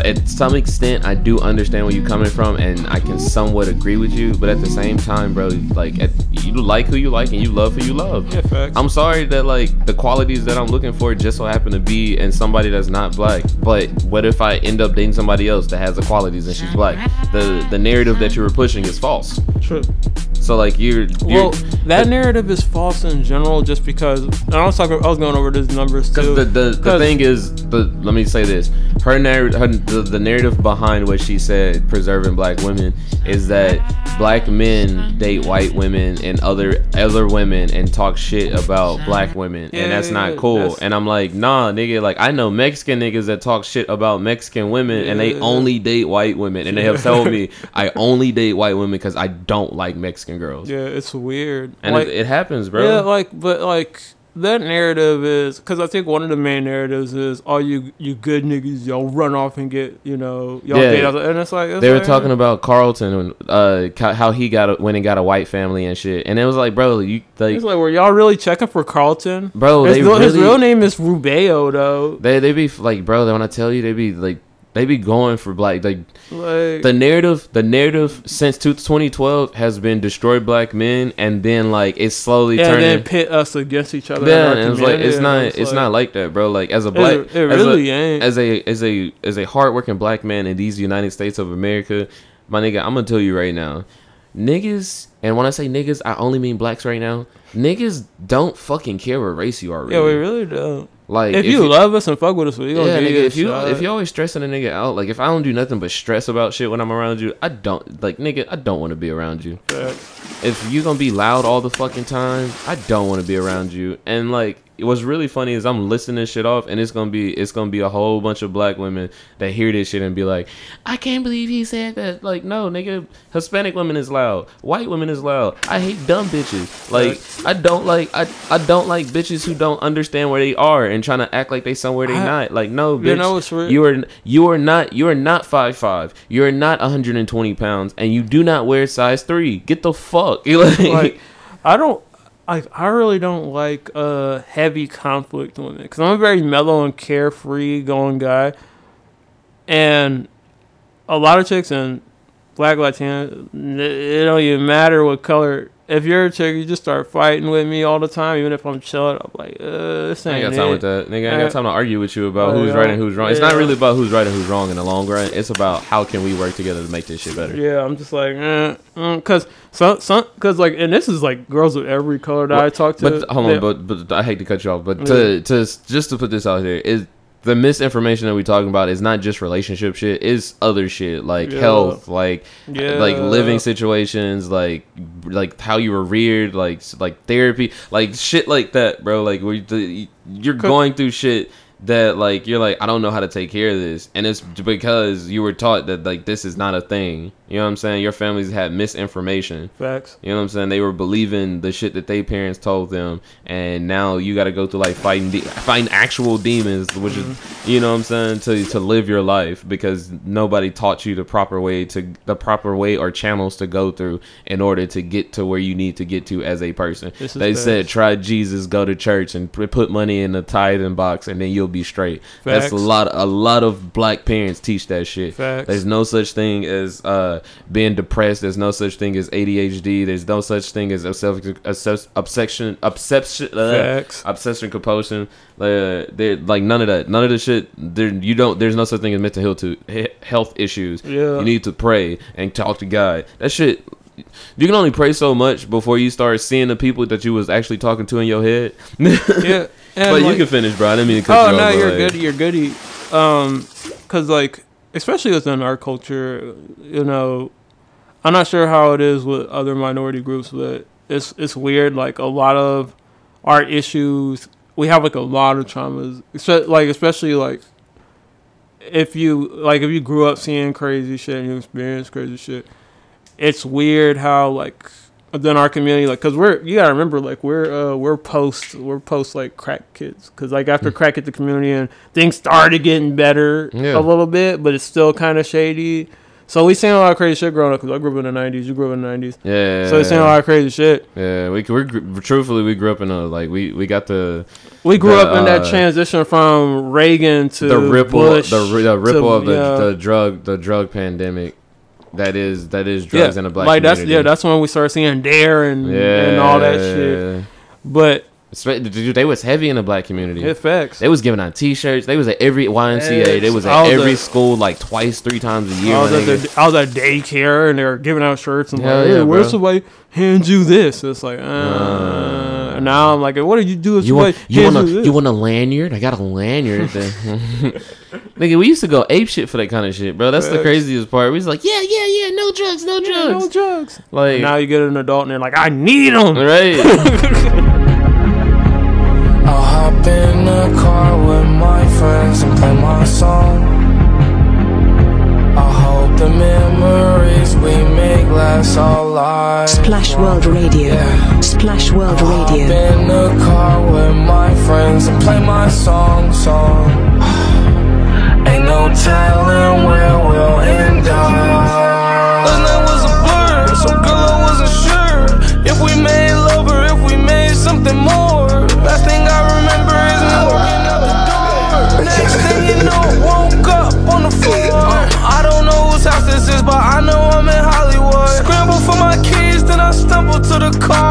at some extent I do understand where you're coming from, and I can somewhat agree with you. But at the same time, bro, like at, you like who you like and you love who you love. Yeah, facts. I'm sorry that like the qualities that I'm looking for just so happen to be in somebody that's not black. But what if I end up dating somebody else that has the qualities and she's black? The the narrative that you were pushing is false. True. So like you're, you're Well, that narrative is false in general, just because. And I was talking. I was going over these numbers too. The, the, the thing is, the, let me say this: her narrative, the, the narrative behind what she said, preserving black women, is that black men date white women and other other women and talk shit about black women, Yeah, and that's yeah, not cool. that's- And I'm like, nah, nigga, like I know Mexican niggas that talk shit about Mexican women, and they Yeah. only date white women, and they have told me I only date white women because I don't like Mexican girls, yeah, it's weird. and like, it, it happens, bro. Yeah, like, but like that narrative is because I think one of the main narratives is all you you good niggas y'all run off and get you know y'all Yeah. date and it's like it's They were like, talking about Carlton, uh, how he got a, went and got a white family and shit, and it was like, bro, you like, It's like, were y'all really checking for Carlton? bro, his, they his really, real name is Ribeiro though. they they be like, bro, when I tell you, they be like, they be going for black, like Like, the narrative, the narrative since two- 2012 has been destroy black men, and then like it's slowly yeah, and turning. then pit us against each other. Yeah, and it's like it's not it's like- not like that, bro. Like as a black, It, it as a- really ain't. as a as a as a hardworking black man in these United States of America, my nigga, I'm gonna tell you right now, niggas, and when I say niggas, I only mean blacks right now. Niggas don't fucking care what race you are. Really. yeah, we really don't. Like If, you, love us and fuck with us, we gonna yeah, nigga, if you shot. if you always stressing a nigga out, like if I don't do nothing but stress about shit when I'm around you, I don't like nigga, I don't want to be around you. Facts. If you gonna be loud all the fucking time, I don't want to be around you. And like, what's really funny is I'm listening this shit off, and it's gonna be it's gonna be a whole bunch of black women that hear this shit and be like, I can't believe he said that. Like, no, nigga, Hispanic women is loud, white women is loud. I hate dumb bitches. Like, I don't like I I don't like bitches who don't understand where they are and trying to act like they somewhere they I- not. Like, no, bitch, You know what's real- you are you are not you are not five five. You are not 120 pounds, and you do not wear size three. Get the fuck. Like, like I don't like I really don't like uh heavy conflict women because I'm a very mellow and carefree going guy, and a lot of chicks and black Latina it don't even matter what color. If you're a chick, you just start fighting with me all the time, even if I'm chilling. I'm like, uh, this I ain't ain't got time it. with that. Nigga, I ain't got time to argue with you about who's right and who's wrong. It's not really about who's right and who's wrong in the long run. It's about how can we work together to make this shit better. Yeah, I'm just like, eh, mm, cause some, some, cause like, and this is like girls of every color that I talk to. But hold they- on, but but I hate to cut you off, but to to just to put this out here is the misinformation that we talking about is not just relationship shit. It's other shit like Yeah. health, like Yeah. like living situations, like like how you were reared, like like therapy, like shit like that, bro. Like you're going through shit that like you're like I don't know how to take care of this, and it's because you were taught that like this is not a thing. You know what I'm saying? Your families had misinformation. facts. You know what I'm saying? They were believing the shit that they parents told them, and now you got to go through like fighting, de- fighting actual demons, which is, you know what I'm saying, to to live your life because nobody taught you the proper way to the proper way or channels to go through in order to get to where you need to get to as a person. They said try Jesus, go to church, and put money in the tithing box, and then you'll be straight. That's a Facts. lot. A lot of black parents teach that shit. Facts. There's no such thing as uh being depressed. There's no such thing as ADHD. There's no such thing as obsession, obsession, obsession, uh, obsession, compulsion. Uh, like none of that. None of the shit. There, you don't. There's no such thing as mental health to health issues. Yeah. You need to pray and talk to God. That shit. You can only pray so much before you start seeing the people that you was actually talking to in your head. Yeah. But you can finish, bro. I didn't mean to cut Oh you no, off, but, you're like- good. You're goody. Um, cause like especially within our culture, you know, I'm not sure how it is with other minority groups, but it's it's weird. Like a lot of our issues, we have like a lot of traumas. Like especially like if you like if you grew up seeing crazy shit and you experienced crazy shit, it's weird how like within our community like because we're you gotta remember like we're uh we're post we're post like crack kids because like after crack hit the community and things started getting better Yeah. a little bit but it's still kind of shady so we seen a lot of crazy shit growing up because i grew up in the 90s you grew up in the 90s Yeah. so we seen a lot of crazy shit Yeah, we we're truthfully we grew up in a like we we got the we grew The, up in that uh, transition from Reagan to the ripple Bush the, the ripple to- of the, yeah. the drug the drug pandemic that is that is drugs in a black like that's yeah that's when we started seeing D.A.R.E. and and all that shit but dude, they was heavy in the black community. it facts They was giving out T-shirts. They was at every YMCA. They was at was every at- school like twice, three times a year. I was, at the, I was at daycare and they were giving out shirts and Hell like, hey, where's the somebody hand you this? It's like, uh, and now I'm like, what did you do? You want you want a you want a lanyard? I got a lanyard. Nigga, we used to go ape shit for that kind of shit, bro. That's the craziest part. We was like, yeah, yeah, yeah, no drugs, no Yeah, no drugs. drugs. Like, now you get an adult and they're like, I need them. right? I'll hop in the car with my friends and play my song. The memories we make last our lives. Splash World Radio. Splash World Hop Radio. in the car with my friends and play my song, song. Ain't no telling where we'll end up. Last night was a blur, so girl I wasn't sure if we made love or if we made something more. Last thing I remember is me walking out the door. Next thing you know, woke up on the floor. But I know I'm in Hollywood. Scramble for my keys, then I stumble to the car.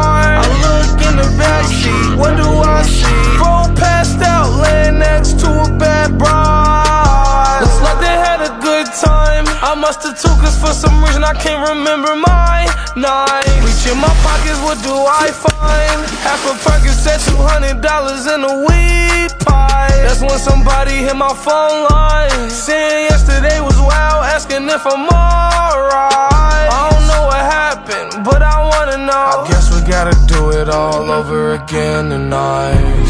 For some reason I can't remember my night. Reach in my pockets, what do I find? Half a Percocet, two hundred dollars in a weed pie. That's when somebody hit my phone line. Saying yesterday was wild, asking if I'm alright. I don't know what happened, but I wanna know. I guess we gotta do it all over again tonight.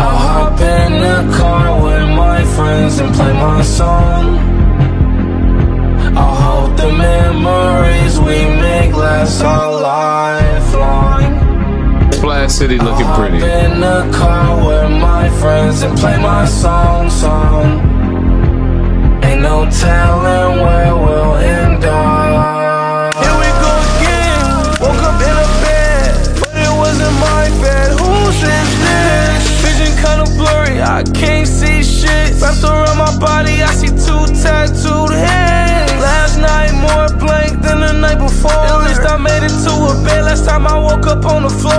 I'll hop in the car with my friends and play my song. I hope the memories we make last our lifelong. Splash City looking Hop pretty. in the car with my friends and play my song, song. Ain't no telling where we'll end up. Here we go again. Woke up in a bed, but it wasn't my bed. Whose is this? Vision kinda blurry, I can't see shit. Wrapped around my body, I see two tattooed night before. At least I made it to a bed. Last time I woke up on the floor.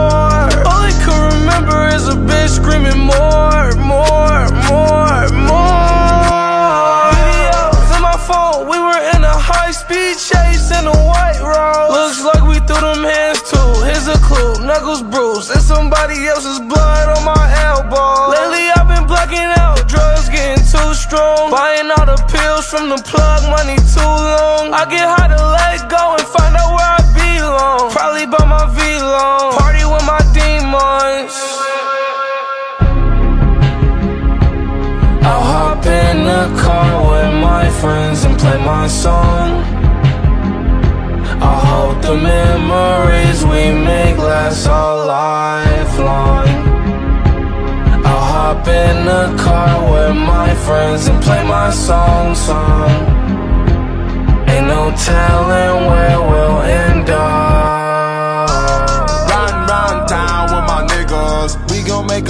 All I can remember is a bitch screaming more, more, more, more. Videos on my phone, we were in a high speed chase in a white road. Looks like we threw them hands too. Here's a clue, knuckles bruised. It's somebody else's blood strong. Buying all the pills from the plug, money too long. I get high to let go and find out where I belong. Probably by my V long. Party with my demons. I'll hop in the car with my friends and play my song. I hope the memories we make last our lifelong. Hop in the car with my friends and play my song, song. Ain't no telling where we'll end up.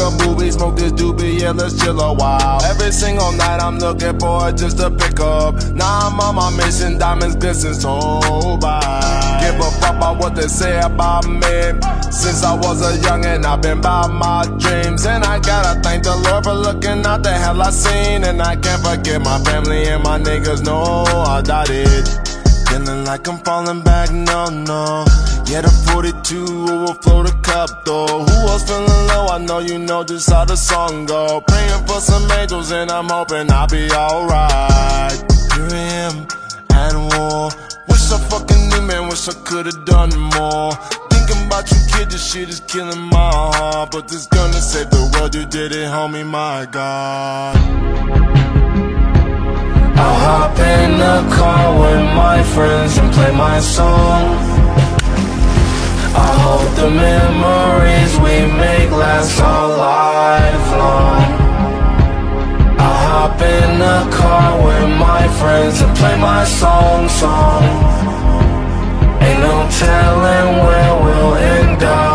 A movie, smoke this doobie, yeah, let's chill a while. Every single night I'm looking for just to pick up. Now I'm on my mission, diamonds glisten so. Give a fuck about what they say about me. Since I was a youngin', I've been by my dreams. And I gotta thank the Lord for looking out the hell I seen. And I can't forget my family and my niggas know I got it. Feeling like I'm falling back, no, no. Yeah, the 42 overflow the cup, though. Who else feeling low? I know you know just how the song go. Praying for some angels, and I'm hoping I'll be alright. Here I am, at war. Wish I fucking knew, man. Wish I could've done more. Thinking about you, kid, this shit is killing my heart. But this gonna save the world, you did it, homie, my God. I hop in the car with my friends and play my song. I hope the memories we make last all lifelong. I hop in the car with my friends and play my song, song. Ain't no telling where we'll end up.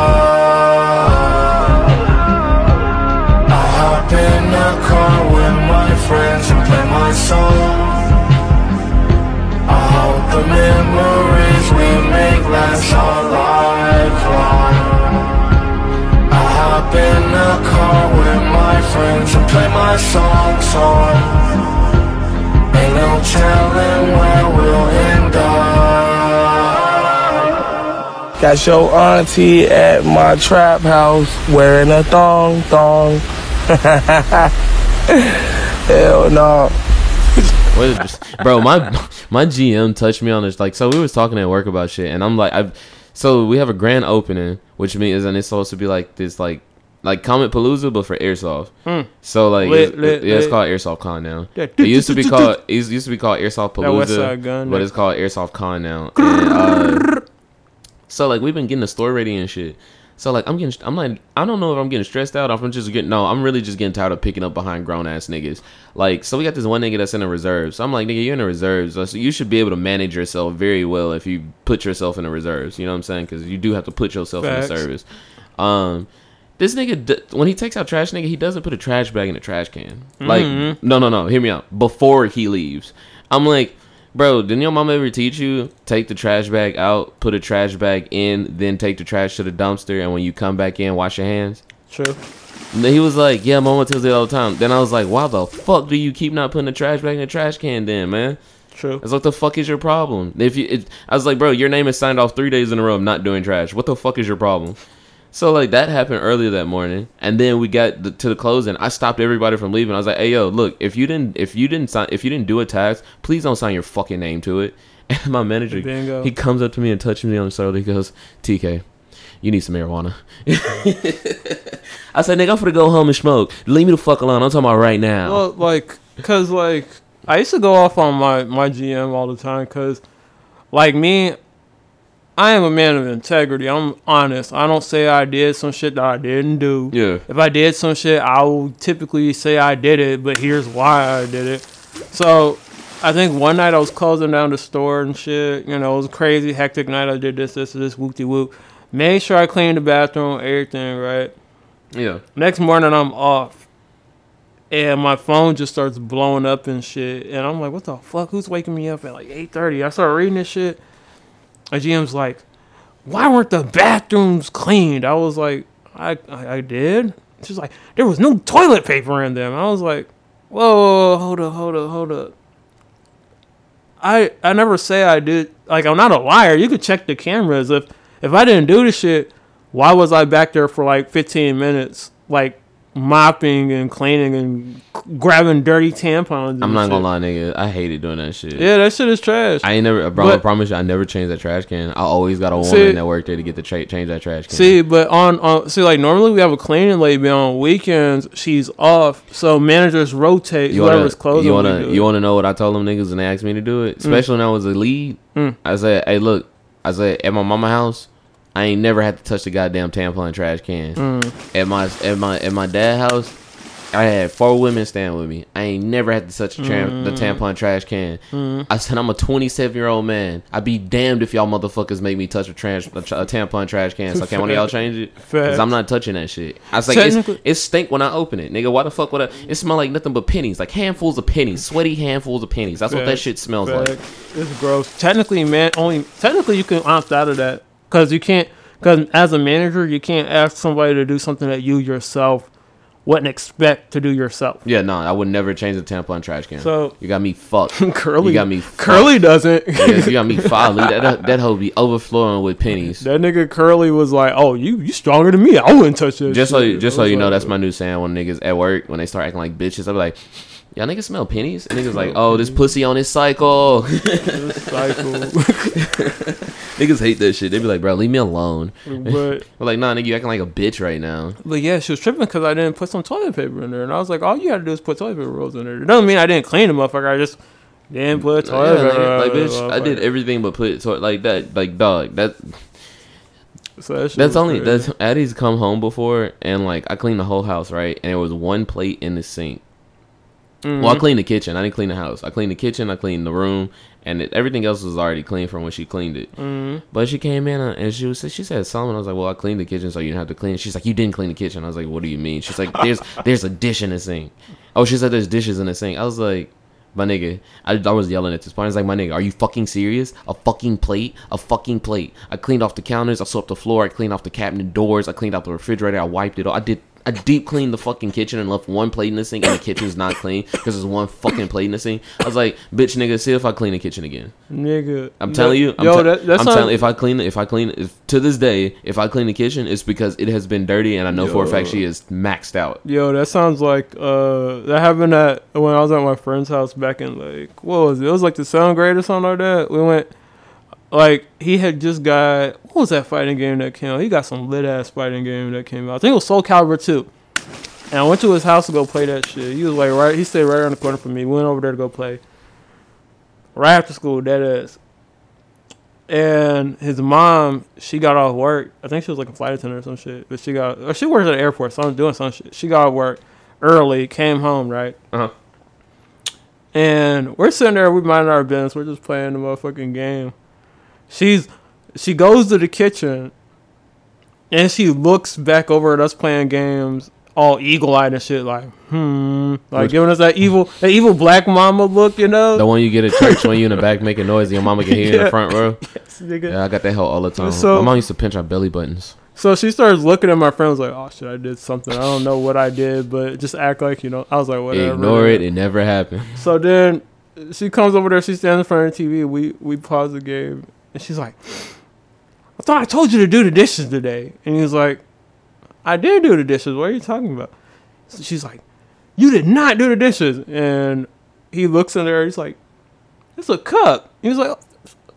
Memories we make last our lifelong. I hop in the car with my friends and play my songs song. Ain't no telling where we'll end up. Got your auntie at my trap house wearing a thong thong. Hell no. Bro? My my GM touched me on this. Like, so we was talking at work about shit, and I'm like, I've so we have a grand opening, which means and it's supposed to be like this, like like Comicpalooza, but for airsoft. So like, Lit, it's, lit, yeah, it's called Airsoft Con now. Yeah. It used to be called it used to be called Airsoft Palooza, Gun, but yeah. it's called Airsoft Con now. And, uh, so like we've been getting the store ready and shit. So like I'm getting, I'm like, I don't know if I'm getting stressed out. Or if I'm just getting, no, I'm really just getting tired of picking up behind grown ass niggas. Like, so we got this one nigga that's in the reserves. So I'm like, nigga, you're in the reserves. So you should be able to manage yourself very well if you put yourself in the reserves. You know what I'm saying? Because you do have to put yourself Facts. in the service. Um, this nigga, when he takes out trash, nigga, he doesn't put a trash bag in the trash can. Like, Mm-hmm. no, no, no. Hear me out. Before he leaves, I'm like, bro, didn't your mom ever teach you take the trash bag out, put a trash bag in, then take the trash to the dumpster, and when you come back in, wash your hands? True. And then he was like, yeah, mama tells it all the time. Then I was like, why the fuck do you keep not putting the trash bag in the trash can, then, man? True. It's like the fuck is your problem? If you, it, I was like, bro, your name is signed off three days in a row of not doing trash. What the fuck is your problem? So like that happened earlier that morning, and then we got the, to the closing. I stopped everybody from leaving. I was like, "Hey yo, look, if you didn't, if you didn't sign, if you didn't do a tax, please don't sign your fucking name to it." And my manager, Bingo. he comes up to me and touches me on the shoulder. He goes, "TK, you need some marijuana." I said, "Nigga, I'm gonna go home and smoke. Leave me the fuck alone. I'm talking about right now." Well, like, cause like I used to go off on my my GM all the time, cause like me, I am a man of integrity. I'm honest. I don't say I did some shit that I didn't do. yeah, If I did some shit, I will typically say I did it, but here's why I did it. So I think one night I was closing down the store and shit. You know, it was a crazy, hectic night. I did this, this, this, whoop de whoop. Made sure I cleaned the bathroom, everything, right? yeah. Next morning I'm off. And my phone just starts blowing up and shit. And I'm like, what the fuck? Who's waking me up at like 8.30? I start reading this shit. And GM's like, why weren't the bathrooms cleaned? I was like, I, I, I did. She's like, there was no toilet paper in them. I was like, whoa, whoa, whoa, hold up, hold up, hold up. I I never say I did. Like I'm not a liar. You could check the cameras. If if I didn't do the shit, why was I back there for like 15 minutes, like mopping and cleaning and grabbing dirty tampons? I'm not shit? gonna lie, nigga. I hated doing that shit. Yeah, that shit is trash. I ain't never, bro. I promise you, I never changed that trash can. I always got a woman See- that worked there to get the tra- change that trash can. See, but on, on see, like normally we have a cleaning lady, on weekends she's off, so managers rotate you wanna, whoever's closing. you wanna, you wanna know what I told them niggas and they asked me to do it, especially when I was a lead. Mm. I said, hey, look, I said at my mama house, I ain't never had to touch the goddamn tampon trash can. Mm. At my, at my, at my dad house. I had four women stand with me. I ain't never had to touch a tram- the tampon trash can. I said I'm a 27 year old man. I'd be damned if y'all motherfuckers make me touch a, trans- a, tra- a tampon trash can. So can one of y'all change it? Cause I'm not touching that shit. I was like, it's, it stink when I open it, nigga. Why the fuck would I? It smell like nothing but pennies, like handfuls of pennies, sweaty handfuls of pennies. That's what that shit smells Facts. like. It's gross. Technically, man, only technically you can opt out of that because you can't. Because as a manager, you can't ask somebody to do something that you yourself wouldn't expect to do yourself. Yeah, no, I would never change the tampon trash can. So- you got me fucked. Curly, you got me. Fucked. Curly doesn't. Yeah, you got me folly. That that hoe be overflowing with pennies. that nigga Curly was like, "Oh, you you stronger than me. I wouldn't touch that." Just so shit." you, just so you know, like, that's my new saying when niggas at work when they start acting like bitches. I be like, y'all niggas smell pennies, and niggas like, oh, this pussy on his cycle. cycle. niggas hate that shit. They be like, bro, leave me alone. but We're like, nah, nigga, you acting like a bitch right now. but yeah, she was tripping because I didn't put some toilet paper in there, and I was like, all you had to do is put toilet paper rolls in there. It doesn't mean I didn't clean the motherfucker. I just didn't put Yeah, toilet like, paper. like, bitch, I did everything but put so like that. Like dog, that So that shit that's was only crazy. that's Addie's come home before and like I cleaned the whole house right, and there was one plate in the sink. Mm-hmm. Well, I cleaned the kitchen. I didn't clean the house. I cleaned the kitchen. I cleaned the room, and it, everything else was already clean from when she cleaned it. Mm-hmm. But she came in uh, and she was she said something. I was like, "Well, I cleaned the kitchen, so you didn't have to clean." She's like, "You didn't clean the kitchen." I was like, "What do you mean?" She's like, "There's there's a dish in the sink." Oh, she said there's dishes in the sink. I was like. My nigga, I, I was yelling at this point. I was like, my nigga, are you fucking serious? A fucking plate? A fucking plate. I cleaned off the counters. I swept the floor. I cleaned off the cabinet doors. I cleaned out the refrigerator. I wiped it all. I did. I deep cleaned the fucking kitchen and left one plate in the sink, and the kitchen's not clean because there's one fucking plate in the sink. I was like, bitch, nigga, see if I clean the kitchen again. nigga. I'm telling you, I'm, yo, te- that, that's I'm not, telling. If I clean, if I clean, if to this day, if I clean the kitchen, it's because it has been dirty, and I know for a fact she is maxed out. Yo, that sounds like uh that happened at when I was at my friend's house back in like what was it? It was like the seventh grade or something like that. We went like he had just got what was that fighting game that came out? He got some lit ass fighting game that came out. I think it was Soul Calibur two. And I went to his house to go play that shit. He was like right he stayed right around the corner from me. We went over there to go play. Right after school, that is. And his mom, she got off work. I think she was like a flight attendant or some shit. But she got, she works at the airport, so I'm doing some shit. She got off work early, came home, right? Uh-huh. And we're sitting there, we minding our business. We're just playing the motherfucking game. She's, she goes to the kitchen, and she looks back over at us playing games, all eagle eyed and shit, like, hmm, like Which- giving us that evil, that evil black mama look, you know? The one you get at church when you in the back making noise, and your mama can hear you in the front row. Yes, nigga. Yeah, I got that hell all the time. So- my mom used to pinch our belly buttons. So she starts looking at my friend, was like, "Oh shit, I did something. I don't know what I did, but just act like you know." I was like, "Whatever." Ignore it. It never happened. So then she comes over there. She stands in front of the TV. We we pause the game, and she's like, "I thought I told you to do the dishes today." And he was like, "I did do the dishes. What are you talking about?" So she's like, "You did not do the dishes." And he looks in there. He's like, "It's a cup." He was like.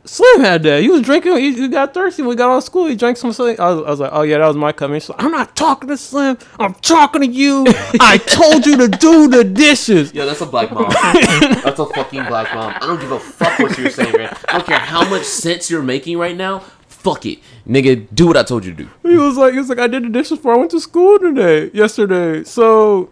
Slim had that. He was drinking. He, he got thirsty when we got out of school. He drank some. Slim. I was, I was like, "Oh yeah, that was my coming. And she's like, "I'm not talking to Slim. I'm talking to you. I told you to do the dishes." Yeah, that's a black mom. that's a fucking black mom. I don't give a fuck what you're saying, man. I don't care how much sense you're making right now. Fuck it, nigga. Do what I told you to do. He was like, he was like, I did the dishes before I went to school today, yesterday. So,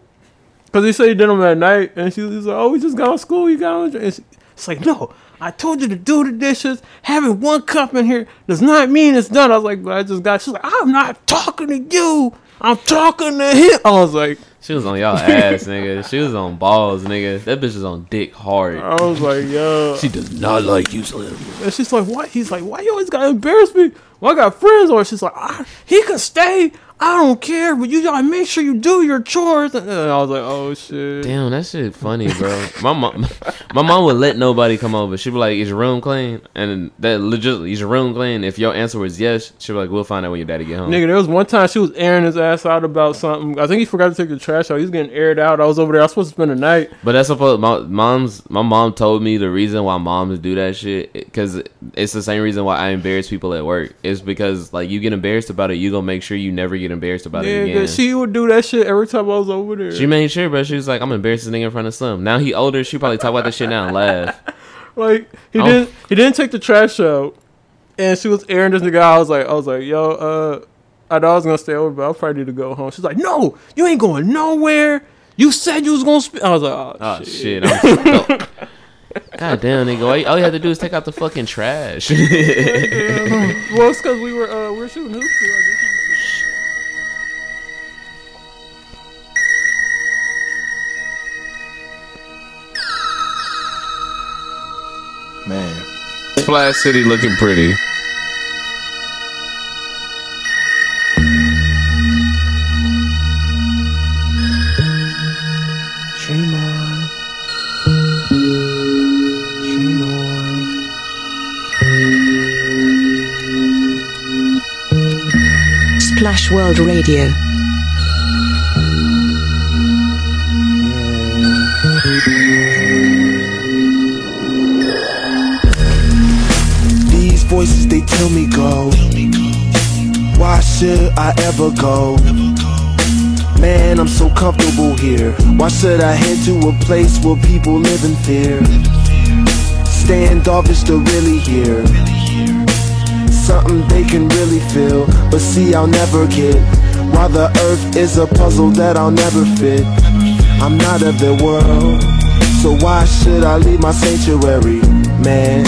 cause he said he did them at night, and she was like, oh, we just got out of school. You got on. And she, it's like, no, I told you to do the dishes. Having one cup in here does not mean it's done. I was like, but I just got. She's like, I'm not talking to you. I'm talking to him. I was like, She was on y'all ass, nigga. She was on balls, nigga. That bitch is on dick hard. I was like, yo. She does not like you, Slim. And she's like, what? He's like, why you always gotta embarrass me? Well, I got friends Or She's like, ah, he can stay. I don't care, but you gotta make sure you do your chores. And I was like, oh shit. Damn, that shit funny, bro. My mom, my mom would let nobody come over. She'd be like, "Is your room clean?" And that legit, is your room clean? If your answer was yes, she'd be like, "We'll find out when your daddy get home." Nigga, there was one time she was airing his ass out about something. I think he forgot to take the trash out. He was getting aired out. I was over there. I was supposed to spend the night. But that's supposed. My mom's my mom told me the reason why moms do that shit because it's the same reason why I embarrass people at work. It's because like you get embarrassed about it, you gonna make sure you never get embarrassed about it Nigga, again. she would do that shit every time I was over there. She made sure, bro. She was like, "I'm embarrassed this nigga in front of Slim." Now he older. She probably talk about this shit now and laugh. like he didn't he didn't take the trash out, and she was airing this nigga. I was like, I was like, yo, uh, I thought I was gonna stay over, but I probably need to go home. She's like, no, you ain't going nowhere. You said you was gonna spit. I was like, oh, Oh shit. shit! I'm. God damn, nigga! All you, all you have to do is take out the fucking trash. well, it's because we were uh, we were shooting hoops. Splash City looking pretty. Dream on. Dream on. Splash World Radio. Tell me go. Why should I ever go? Man, I'm so comfortable here. Why should I head to a place where people live in fear? Standoffish to really hear. Something they can really feel, but see, I'll never get. Why the earth is a puzzle that I'll never fit. I'm not of their world, so why should I leave my sanctuary? Man,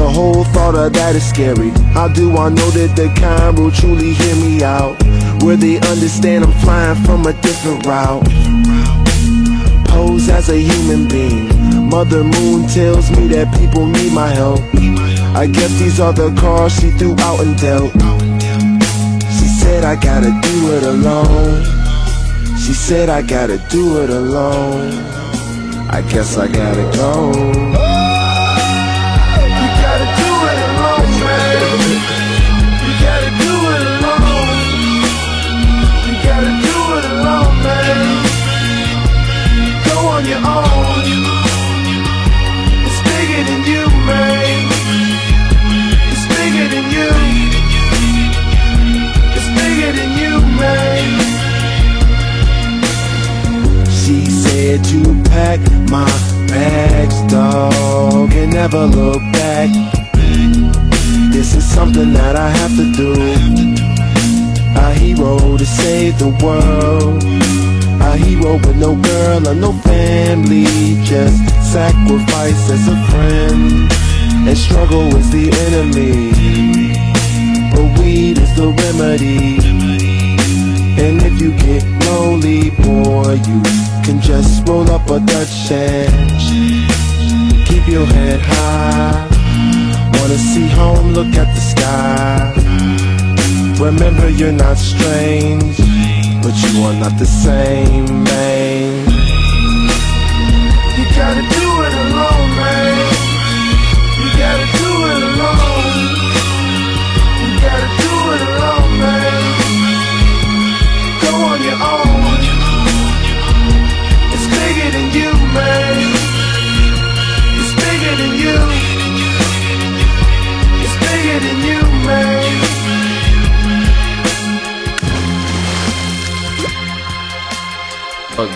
the whole thought of that is scary. How do I know that the kind will truly hear me out? Where they understand I'm flying from a different route. Pose as a human being. Mother Moon tells me that people need my help. I guess these are the cards she threw out and dealt. She said I gotta do it alone. She said I gotta do it alone. I guess I gotta go. To pack my bags, dog, and never look back. This is something that I have to do. A hero to save the world. A hero with no girl or no family. Just sacrifice as a friend. And struggle is the enemy. But weed is the remedy. And if you get lonely, boy, you can just roll up a Dutch and keep your head high. Wanna see home, look at the sky. Remember, you're not strange, but you are not the same, man. You gotta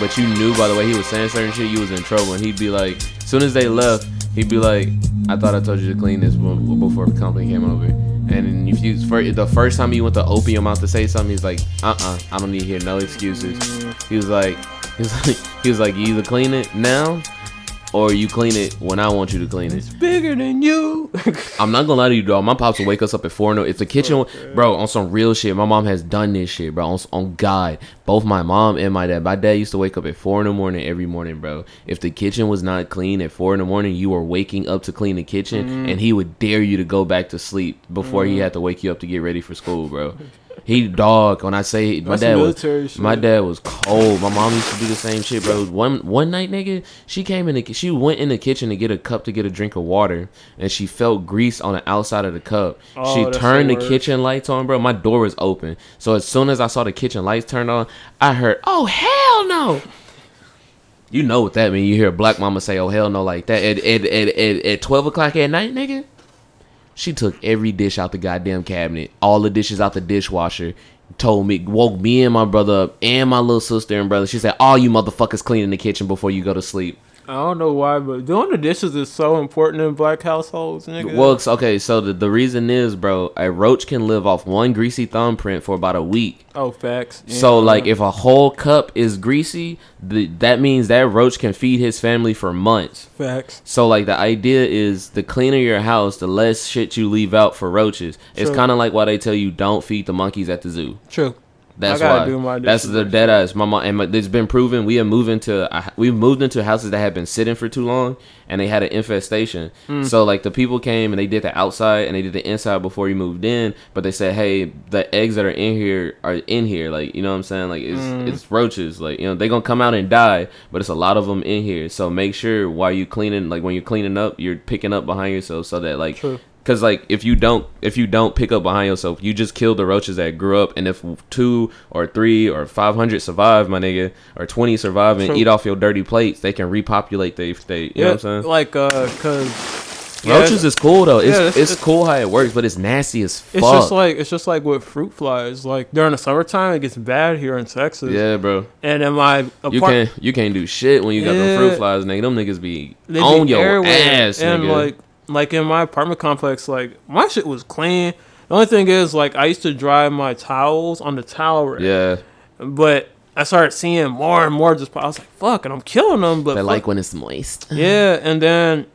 but you knew by the way he was saying certain shit, you was in trouble. And he'd be like, as soon as they left, he'd be like, I thought I told you to clean this before the company came over. And if you the first time he went to open your mouth to say something, he's like, uh uh I don't need to hear no excuses. He was like, he was like, he was like, you either clean it now, or you clean it when I want you to clean it. It's bigger than you. I'm not gonna lie to you, dog. My pops will wake us up at four. No, if the kitchen, bro, on some real shit. My mom has done this shit, bro. On, on God, both my mom and my dad. My dad used to wake up at four in the morning every morning, bro. If the kitchen was not clean at four in the morning, you were waking up to clean the kitchen, mm-hmm. and he would dare you to go back to sleep before he mm-hmm. had to wake you up to get ready for school, bro. He dog. When I say my That's dad was, shit. my dad was cold. My mom used to do the same shit, bro. One one night, nigga, she came in the she went in the kitchen to get a cup to get a drink of water, and she felt grease on the outside of the cup. Oh, she turned the the kitchen lights on, bro. My door was open, so as soon as I saw the kitchen lights turned on, I heard, "Oh hell no!" You know what that mean? You hear a black mama say, "Oh hell no!" like that at at at, at, at twelve o'clock at night, nigga. She took every dish out the goddamn cabinet, all the dishes out the dishwasher. Told me, woke me and my brother up, and my little sister and brother. She said, "All you motherfuckers clean in the kitchen before you go to sleep." I don't know why, but doing the dishes is so important in black households, nigga. Well, okay, so the, the reason is, bro, a roach can live off one greasy thumbprint for about a week. oh, facts. So, like, if a whole cup is greasy, the, that means that roach can feed his family for months. facts. So, like, the idea is the cleaner your house, the less shit you leave out for roaches. It's kind of like why they tell you don't feed the monkeys at the zoo. True. That's why. do my That's the dead eyes. My mom and my, it's been proven. We have moved into a- we've moved into houses that have been sitting for too long, and they had an infestation. Hmm. So like the people came and they did the outside and they did the inside before you moved in, but they said, hey, the eggs that are in here are in here. Like you know what I'm saying? Like it's Hmm. it's roaches. Like you know they're gonna come out and die, but it's a lot of them in here. So make sure while you cleaning, like when you're cleaning up, you're picking up behind yourself so that like. True. Cause like if you don't if you don't pick up behind yourself, you just kill the roaches that grew up. And if two or three or five hundred survive, my nigga, or twenty survive and True. eat off your dirty plates, they can repopulate they they. You know what I'm saying? Like, uh, cause yeah, Roaches is cool though. It's Yeah, it's, it's- it's- cool how it works, but it's nasty as fuck. It's just like it's just like with fruit flies. Like during the summertime, it gets bad here in Texas. yeah, bro. And in my You can't you can't do shit when you got them fruit flies, nigga. Them niggas be they be on your ass, and nigga. like like in my apartment complex, like my shit was clean. The only thing is, like, I used to dry my towels on the towel rack. yeah, But I started seeing more and more. Just I was like, fuck, and I'm killing them. But fuck- like when it's moist. yeah, and then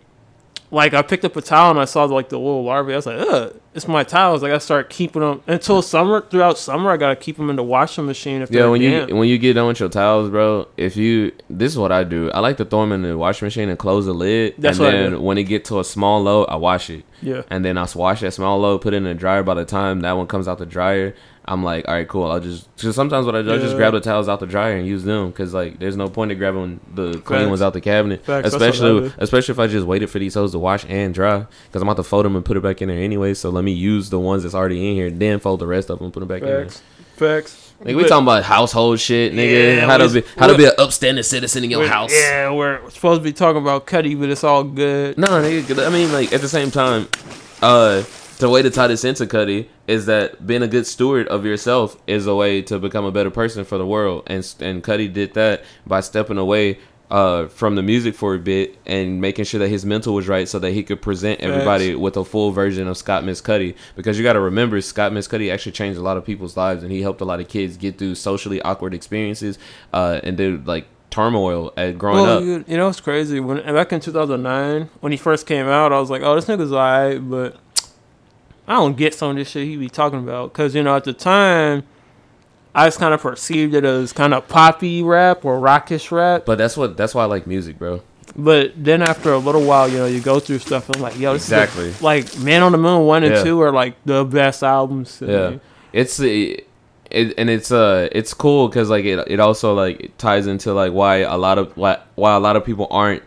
like I picked up a towel and I saw like the little larvae. I was like, ugh, it's my towels. Like I start keeping them until summer. Throughout summer, I gotta keep them in the washing machine. If Yeah, when damp. you when you get done with your towels, bro. If you this is what I do. I like to throw them in the washing machine and close the lid. That's and what I then do. when it get to a small load, I wash it. Yeah. And then I wash that small load, put it in the dryer. By the time that one comes out the dryer, I'm like, all right, cool. I'll just because sometimes what I do, I just grab the towels out the dryer and use them because like there's no point in grabbing the clean Facts. ones out the cabinet, Facts, that's what I especially especially if I just waited for these hoes to wash and dry because I'm about to fold them and put it back in there anyway. So let me use the ones that's already in here, then fold the rest of them, and put them back in there. facts, facts. Nigga, we But- talking about household shit, nigga. Yeah, how to be how to be an upstanding citizen in your house. Yeah, we're supposed to be talking about Cudi, but it's all good. No, nigga. I mean, like at the same time, uh, the way to tie this into Cudi is that being a good steward of yourself is a way to become a better person for the world, and and Cudi did that by stepping away. Uh, from the music for a bit and making sure that his mental was right so that he could present everybody with a full version of Scott Mescudi. Because you got to remember, Scott Mescudi actually changed a lot of people's lives and he helped a lot of kids get through socially awkward experiences uh, and do like turmoil at growing Well, up. you, you know, it's crazy. When back in 2009, when he first came out, I was like, "Oh, this nigga's alright," but I don't get some of this shit he be talking about. Cause you know, at the time, I just kind of perceived it as kind of poppy rap or rockish rap. But that's what that's why I like music, bro. But then after a little while, you know, you go through stuff and I'm like, yo, this Exactly. is the- like Man on the Moon one and Yeah. two are like the best albums. Yeah, me. it's it, it and it's uh it's cool because like it it also like it ties into like why a lot of why why a lot of people aren't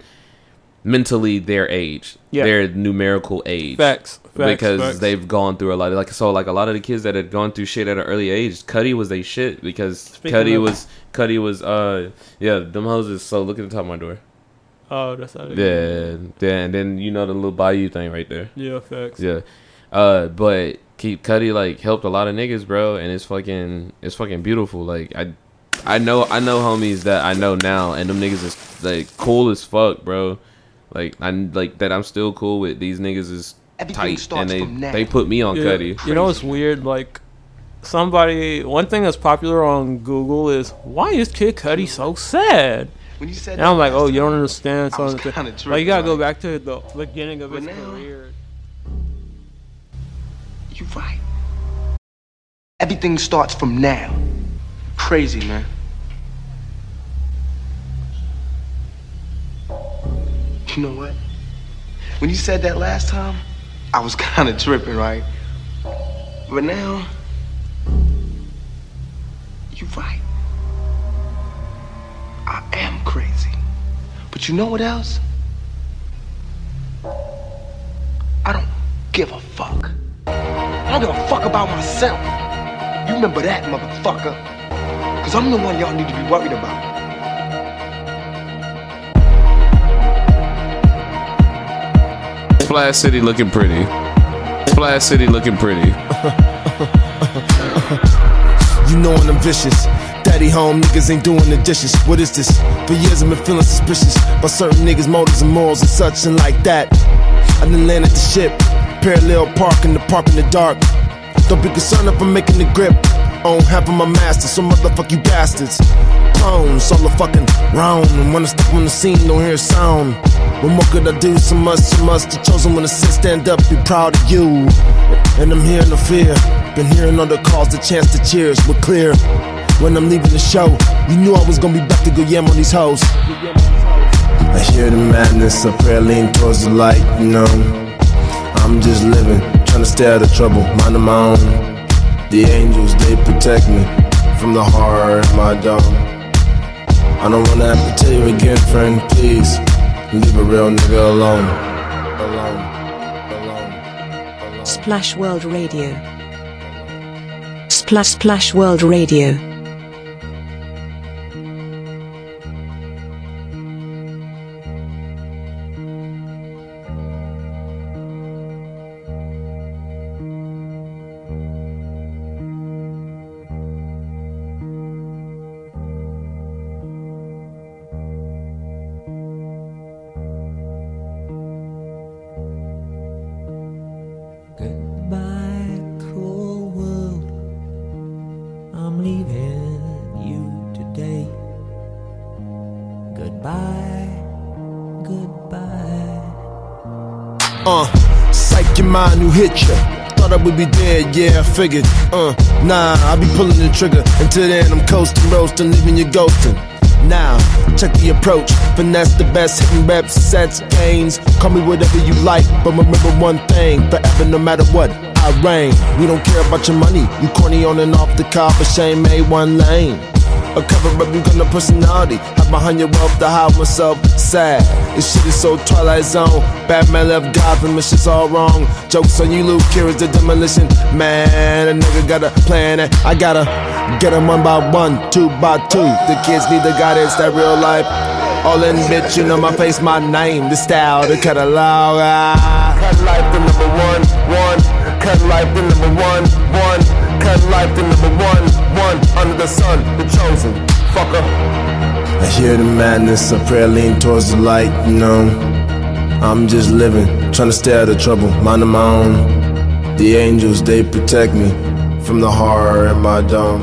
mentally their age, Yeah. their numerical age. Facts. Facts, because facts. they've gone through a lot of like so like a lot of the kids that had gone through shit at an early age, Cudi was they shit because Speaking Cudi of- was Cudi was uh yeah them hoses. So look at the top of my door. Oh, that's not They Yeah, yeah, and then you know the little bayou thing right there. Yeah. Facts. Yeah. Uh, but Kid Cudi like helped a lot of niggas, bro, and it's fucking it's fucking beautiful. Like I I know I know homies that I know now and them niggas is like cool as fuck, bro. Like I like that I'm still cool with these niggas is Everything tight and they they put me on Yeah, Cudi. You know it's weird? Like somebody, one thing that's popular on Google is why is Kid Cudi so sad? When you said And I'm like, oh, you don't understand. I So was on kinda like you gotta tripping, go back to the beginning of But his now- career. You right. Everything starts from now. Crazy, man. You know what? When you said that last time, I was kind of tripping, right? But now, you're right. I am crazy. But you know what else? I don't give a fuck. I don't give a fuck about myself. You remember that, motherfucker. Cause I'm the one y'all need to be worried about. Splash City looking pretty. Splash City looking pretty. You know I'm vicious. Daddy home, niggas ain't doing the dishes. What is this? For years I've been feeling suspicious about certain niggas' motives and morals and such and like that. I done landed the ship, parallel park in the park in the dark. Don't be concerned if I'm making the grip. On half of my master, so motherfuck you bastards. Clones, all the fucking round. And when I step on the scene, don't hear a sound. What more could I do? So much, so much. The chosen one to sit, stand up, be proud of you. And I'm hearing no fear. Been hearing all the calls, the chance to cheers were clear. When I'm leaving the show, you knew I was gonna be back to go yam on these hoes. I hear the madness, I pray I lean towards the light, you know. I'm just living, trying to stay out of trouble, minding my own. The angels, they protect me from the horror in my dome. I don't wanna have to tell you again, friend, please. Leave a real nigga alone. Alone. Alone. Splash World Radio. Splash Splash World Radio. Hit ya. Thought I would be dead, yeah, I figured. Uh, nah, I be pulling the trigger. Until then, I'm coasting, roasting, leaving you ghosting. Now, check the approach. Finesse the best, hitting reps, sets, gains. Call me whatever you like, but remember one thing forever, no matter what. I reign. We don't care about your money. You corny on and off the car, but shame made one lane. A cover up, you got no personality. Hide behind your wealth to hide myself. Sad. This shit is so Twilight Zone. Batman left Gotham, this shit's all wrong. Jokes on you, Luke, here is the demolition. Man, a nigga got a plan, and I gotta get get 'em one by one, two by two. The kids need the guidance, that real life. All in, bitch, you know my face, my name, the style, the catalog. Ah. Cut life the number one, one. Cut life the number one, one. Cut life the number one, one. Under the sun, the chosen, fucker. I hear the madness, I pray I lean towards the light, you know. I'm just living, trying to stay out of trouble, minding my own. The angels, they protect me from the horror in my dome.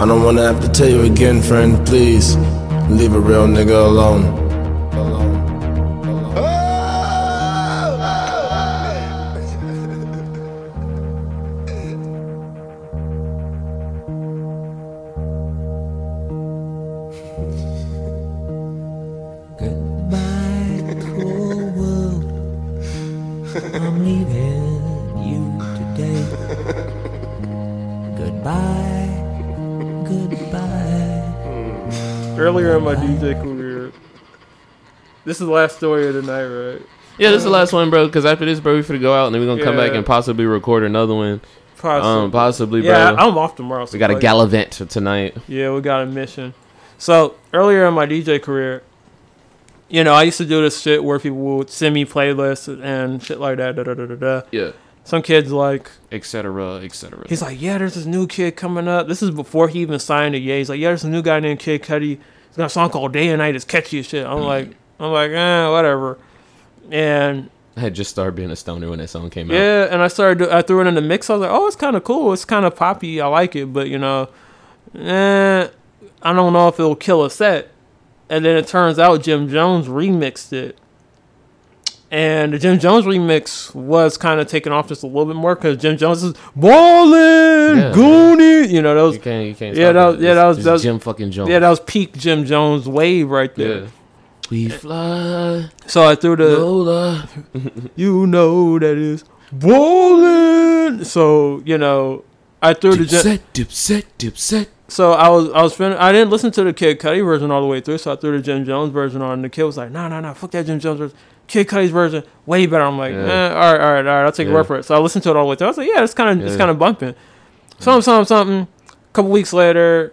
I don't wanna have to tell you again, friend, please. Leave a real nigga alone. This is the last story of the night, right? Yeah, this is the last one, bro. Because after this, bro, we finna go out and then we're gonna come back and possibly record another one. Possibly. Um, possibly, bro. Yeah, I'm off tomorrow. so we got a like- gallivant tonight. Yeah, we got a mission. So earlier in my DJ career, you know, I used to do this shit where people would send me playlists and shit like that. Da, da, da, da, da. Yeah. Some kids like, etc., etc. he's like, yeah, there's this new kid coming up. This is before he even signed to Ye. He's like, yeah, there's a new guy named Kid Cudi. He's got a song called Day and Night. It's catchy as shit. I'm like, I'm like, eh, whatever. And I had just started being a stoner when that song came out. yeah, and I started. I threw it in the mix. I was like, "Oh, it's kind of cool. It's kind of poppy. I like it." But you know, eh, I don't know if it'll kill a set. And then it turns out Jim Jones remixed it, and the Jim Jones remix was kind of taken off just a little bit more because Jim Jones is ballin', Yeah, Goonie. You know, was You can't, you can't. yeah, that was, yeah, that was, that was Jim fucking Jones. Yeah, that was peak Jim Jones wave right there. Yeah. We fly. So I threw the Lola. you know that is bowling. So you know, I threw the Jim- Dipset, dipset, dipset. So I was I was fin- I didn't listen to the Kid Cudi version all the way through, so I threw the Jim Jones version on. And the kid was like, "No, no, no, fuck that Jim Jones version. Kid Cudi's version way better." I'm like, Yeah. eh, "All right, all right, all right. I'll take Yeah. a word for it." So I listened to it all the way through. I was like, "Yeah, it's kind of it's kind of bumping." Something, something, something. A couple weeks later,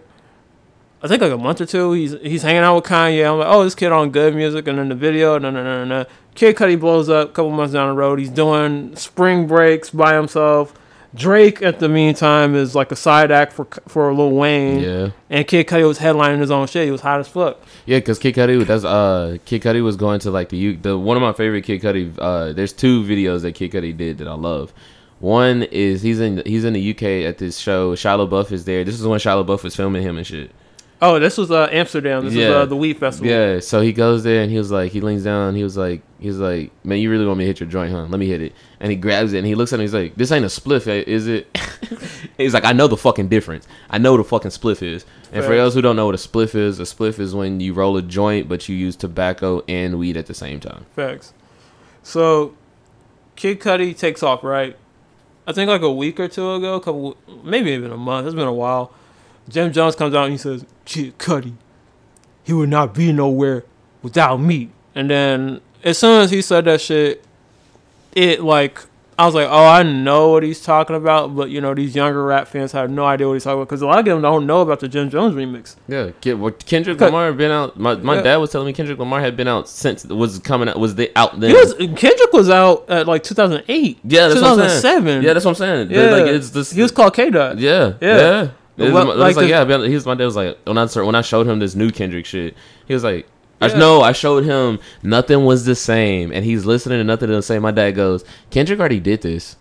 I think like a month or two, he's he's hanging out with Kanye. I'm like, "Oh, this kid on good music." And then the video, no, no, no, no, no. Kid Cudi blows up. A couple months down the road, he's doing spring breaks by himself. Drake at the meantime is like a side act for for Lil Wayne. Yeah. And Kid Cudi was headlining his own shit. He was hot as fuck. Yeah, because Kid Cudi, that's uh, Kid Cudi was going to like the U. The one of my favorite Kid Cudi. Uh, there's two videos that Kid Cudi did that I love. One is he's in he's in the UK at this show. Shia LaBeouf is there. This is when Shia LaBeouf was filming him and shit. Oh, this was uh, Amsterdam. This Yeah. is uh, the Weed Festival. Yeah, so he goes there and he was like, he leans down. He was like, he was like, man, you really want me to hit your joint, huh? Let me hit it. And he grabs it and he looks at. And he's like, this ain't a spliff, eh, is it? he's like, I know the fucking difference. I know what a fucking spliff is. And for those who don't know what a spliff is, a spliff is when you roll a joint but you use tobacco and weed at the same time. Facts. So, Kid Cudi takes off, right? I think like a week or two ago, a couple, maybe even a month. It's been a while. Jim Jones comes out and he says, "Kid Cudi, he would not be nowhere without me." And then as soon as he said that shit, it like I was like, "Oh, I know what he's talking about," but you know, these younger rap fans have no idea what he's talking about because a lot of them don't know about the Jim Jones remix. Yeah, Kendrick Lamar had been out. My, my Yeah. dad was telling me Kendrick Lamar had been out since was coming out. Was they out then? He was Kendrick was out at like 2008. Yeah, that's what I'm saying. 2007. Yeah, that's what I'm saying. Yeah, Like, it's this- he was called K Dot. Yeah, Yeah. yeah. It was, Well, my- it was like like, the- yeah, man, he's my dad was like when I started, when I showed him this new Kendrick shit, he was like, I Yeah. know I showed him nothing was the same, and he's listening to nothing the same. My dad goes, Kendrick already did this.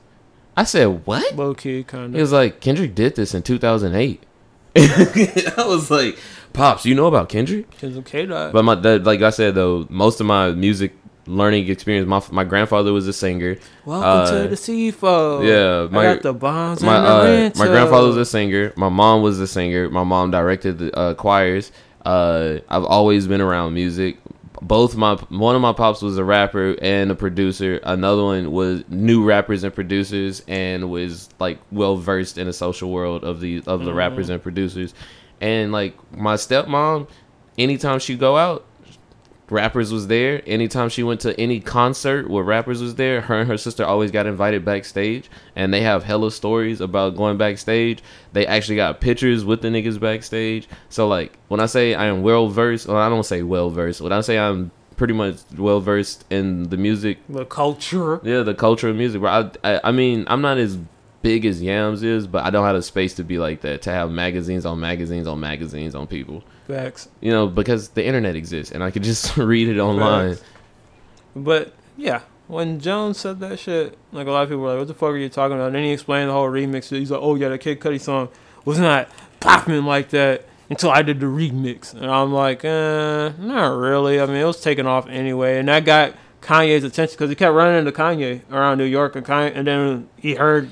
I said, what? Low key, kind He was like, Kendrick did this in 2008. I was like, pops, you know about Kendrick? Kendrick K But my that, like I said though, most of my music learning experience, my my grandfather was a singer. Welcome Uh, to the CFO. Yeah, I got the bombs my uh, my grandfather was a singer. My mom was a singer. My mom directed the uh, choirs. Uh, I've always been around music. Both my one of my pops was a rapper and a producer. Another one was new rappers and producers and was like well versed in the social world of the of the Mhm. rappers and producers. And like my stepmom, anytime she go out, rappers was there. Anytime she went to any concert where rappers was there, her and her sister always got invited backstage, and they have hella stories about going backstage. They actually got pictures with the niggas backstage. So like when I say I am well versed, well I don't say well versed. When I say I'm pretty much well versed in the music, the culture. yeah, the culture of music. Bro, I, I I mean I'm not as big as Yams is, but I don't have the space to be like that. To have magazines on magazines on magazines on people Facts. you know, because the internet exists and I could just read it online. Facts. But yeah, when Jones said that shit, like a lot of people were like, "What the fuck are you talking about?" And then he explained the whole remix. He's like, "Oh yeah, the Kid Cudi song was not popping like that until I did the remix." And I'm like, "Uh, not really. I mean, it was taking off anyway." And that got Kanye's attention because he kept running into Kanye around New York, and Kanye, and then he heard.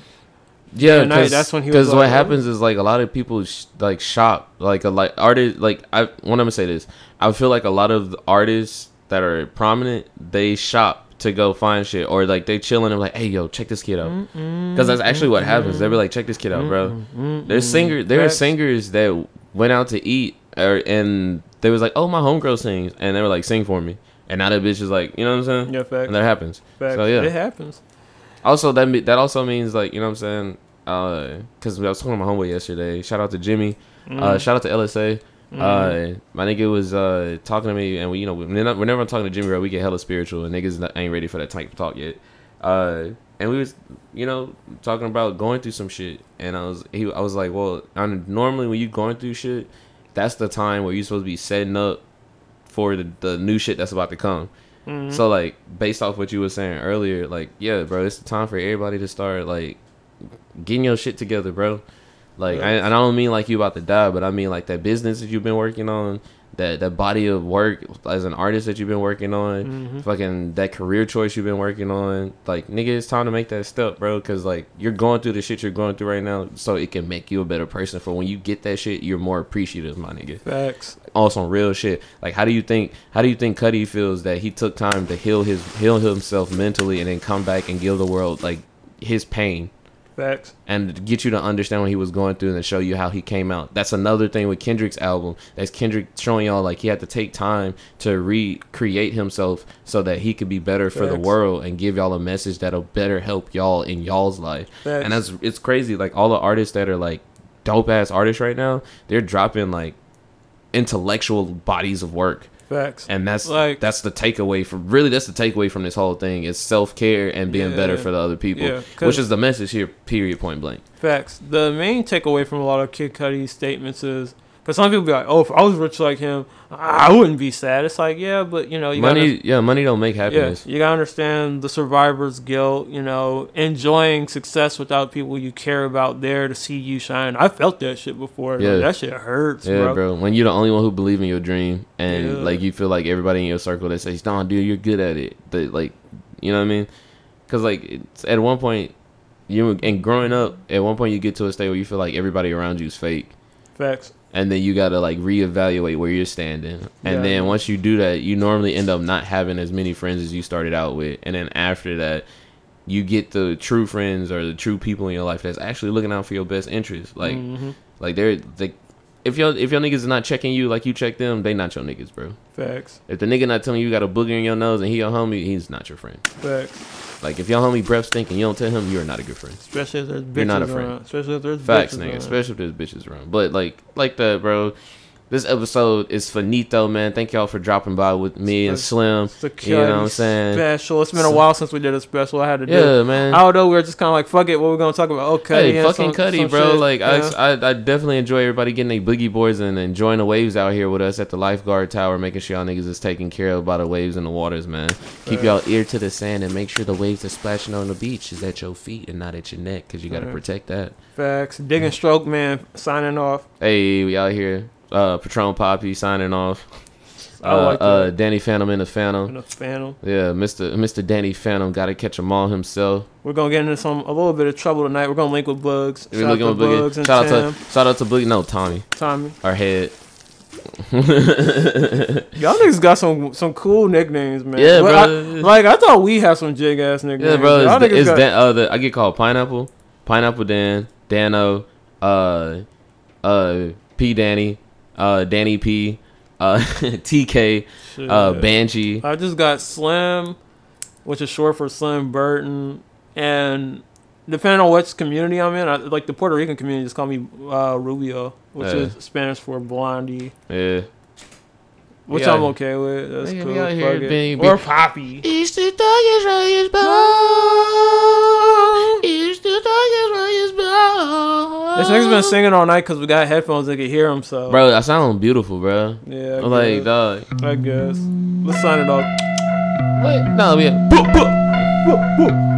Yeah, that's when he was because like, what "Oh." happens is like a lot of people sh- like shop like a like artists like I when I'm gonna say this I feel like a lot of artists that are prominent they shop to go find shit or like they chilling and like hey yo check this kid out. Because that's actually what happens. They be like check this kid out bro. There's singer there are singers that went out to eat or and they was like oh my homegirl sings and they were like sing for me. And now that bitch is like you know what I'm saying? Yeah, facts. and that happens. Facts. so yeah. It happens. Also, that me- that also means like you know what I'm saying. Because I was talking to my homeboy yesterday. Shout out to Jimmy. Uh, Mhm. shout out to LSA. Mhm. Uh, my nigga was uh, talking to me, and we you know whenever I'm talking to Jimmy, bro, we get hella spiritual, and niggas not, ain't ready for that type of talk yet. Uh, and we was you know talking about going through some shit, and I was he I was like, well, i normally when you going through shit, that's the time where you're supposed to be setting up for the, the new shit that's about to come. Mhm. So like based off what you were saying earlier, like yeah, bro, it's the time for everybody to start like getting your shit together, bro. Like I, and I don't mean like you about to die, but I mean like that business that you've been working on, that that body of work as an artist that you've been working on, Mhm. fucking that career choice you've been working on. Like nigga, it's time to make that step, bro. Cause like you're going through the shit you're going through right now, so it can make you a better person. For when you get that shit, you're more appreciative, my nigga Facts. on some real shit. Like, how do you think? How do you think Cudi feels that he took time to heal his heal himself mentally and then come back and give the world like his pain Facts. and get you to understand what he was going through and show you how he came out. That's another thing with Kendrick's album. That's Kendrick showing y'all like he had to take time to recreate himself so that he could be better for the world and give y'all a message that'll better help y'all in y'all's life. Facts. And that's it's crazy. Like all the artists that are like dope ass artists right now, they're dropping like intellectual bodies of work. Facts. And that's Like- that's the takeaway from really that's the takeaway from this whole thing is self care and being better for the other people, Yeah, which is the message here. Period. Point blank. Facts. The main takeaway from a lot of Kid Cudi's statements is because some people be like, "Oh, if I was rich like him, I wouldn't be sad." It's like, yeah, but you know, you money, gotta, yeah, money don't make yeah, happiness. you gotta understand the survivor's guilt. You know, enjoying success without people you care about there to see you shine. I felt that shit before. Yeah. Like, that shit hurts, Yeah, bro. bro. When you're the only one who believe in your dream, and Yeah. like you feel like everybody in your circle that says, "No, dude, you're good at it," that like, you know what I mean? Because like it's, at one point, you and growing up, at one point you get to a state where you feel like everybody around you is fake, Facts. And then you gotta like reevaluate where you're standing. And Yeah. then once you do that, you normally end up not having as many friends as you started out with, and then after that. You get the true friends or the true people in your life that's actually looking out for your best interest. Like, Mhm. like they're they, if your if your niggas is not checking you like you check them, they not your niggas, bro. Facts. If the nigga not telling you you got a booger in your nose and he your homie, he's not your friend. Facts. Like if your homie breath stink and you don't tell him, you're not a good friend. Especially if there's bitches You're not a friend. around. Especially if there's Facts, bitches nigga. around. Especially if there's bitches around. But like like that, bro. This episode is finito, man. Thank y'all for dropping by with me and Slim. You know what I'm saying? Special. It's been a while since we did a special. I had to do. Yeah, man. I don't know. We were just kind of like, fuck it. What we're gonna talk about? Oh, Cudi. Hey, fucking some- Cudi, some bro. shit. Like Yeah. I, I, I definitely enjoy everybody getting their boogie boards and enjoying the waves out here with us at the lifeguard tower, making sure y'all niggas is taken care of by the waves and the waters, man. Keep y'all ear to the sand and make sure the waves are splashing on the beach is at your feet and not at your neck, cause you gotta Right. protect that. Facts. Digging stroke, man. Signing off. Hey, we out here. Uh, Patron Poppy signing off. I Uh, like uh, that. Danny Phantom in the Phantom. In the Phantom. Yeah, Mr. Mr. Danny Phantom got to catch them all himself. We're gonna get into some a little bit of trouble tonight. We're gonna link with Bugs. Shout out to with Bugs and Shout out to shout out to Boogie. No, Tommy. Tommy. Our head. Y'all niggas got some some cool nicknames, man. Yeah, But I- bro. like I thought we had some jig ass nicknames. Yeah, bro. Y'all It's, it's got- Dan, uh, the, I get called Pineapple, Pineapple Dan, Dano, uh, uh, P Danny, uh, Danny P, uh, TK, uh, Banshee. I just got Slim, which is short for Slim Burton, and depending on which community I'm in, I, like the Puerto Rican community, just call me uh, Rubio, which Yeah. is Spanish for blondie, Yeah. Which We I'm okay with. That's we- we cool. out here Fuck it. being- or be- Poppy. It's the darkest, brightest It's the darkest, brightest This nigga's been singing all night because we got headphones that can hear him. So Bro, I sound beautiful, bro. yeah, I I'm like, guess. dog. I guess. Let's sign it off. Wait, no, yeah. Boop, boop. Boop, boop.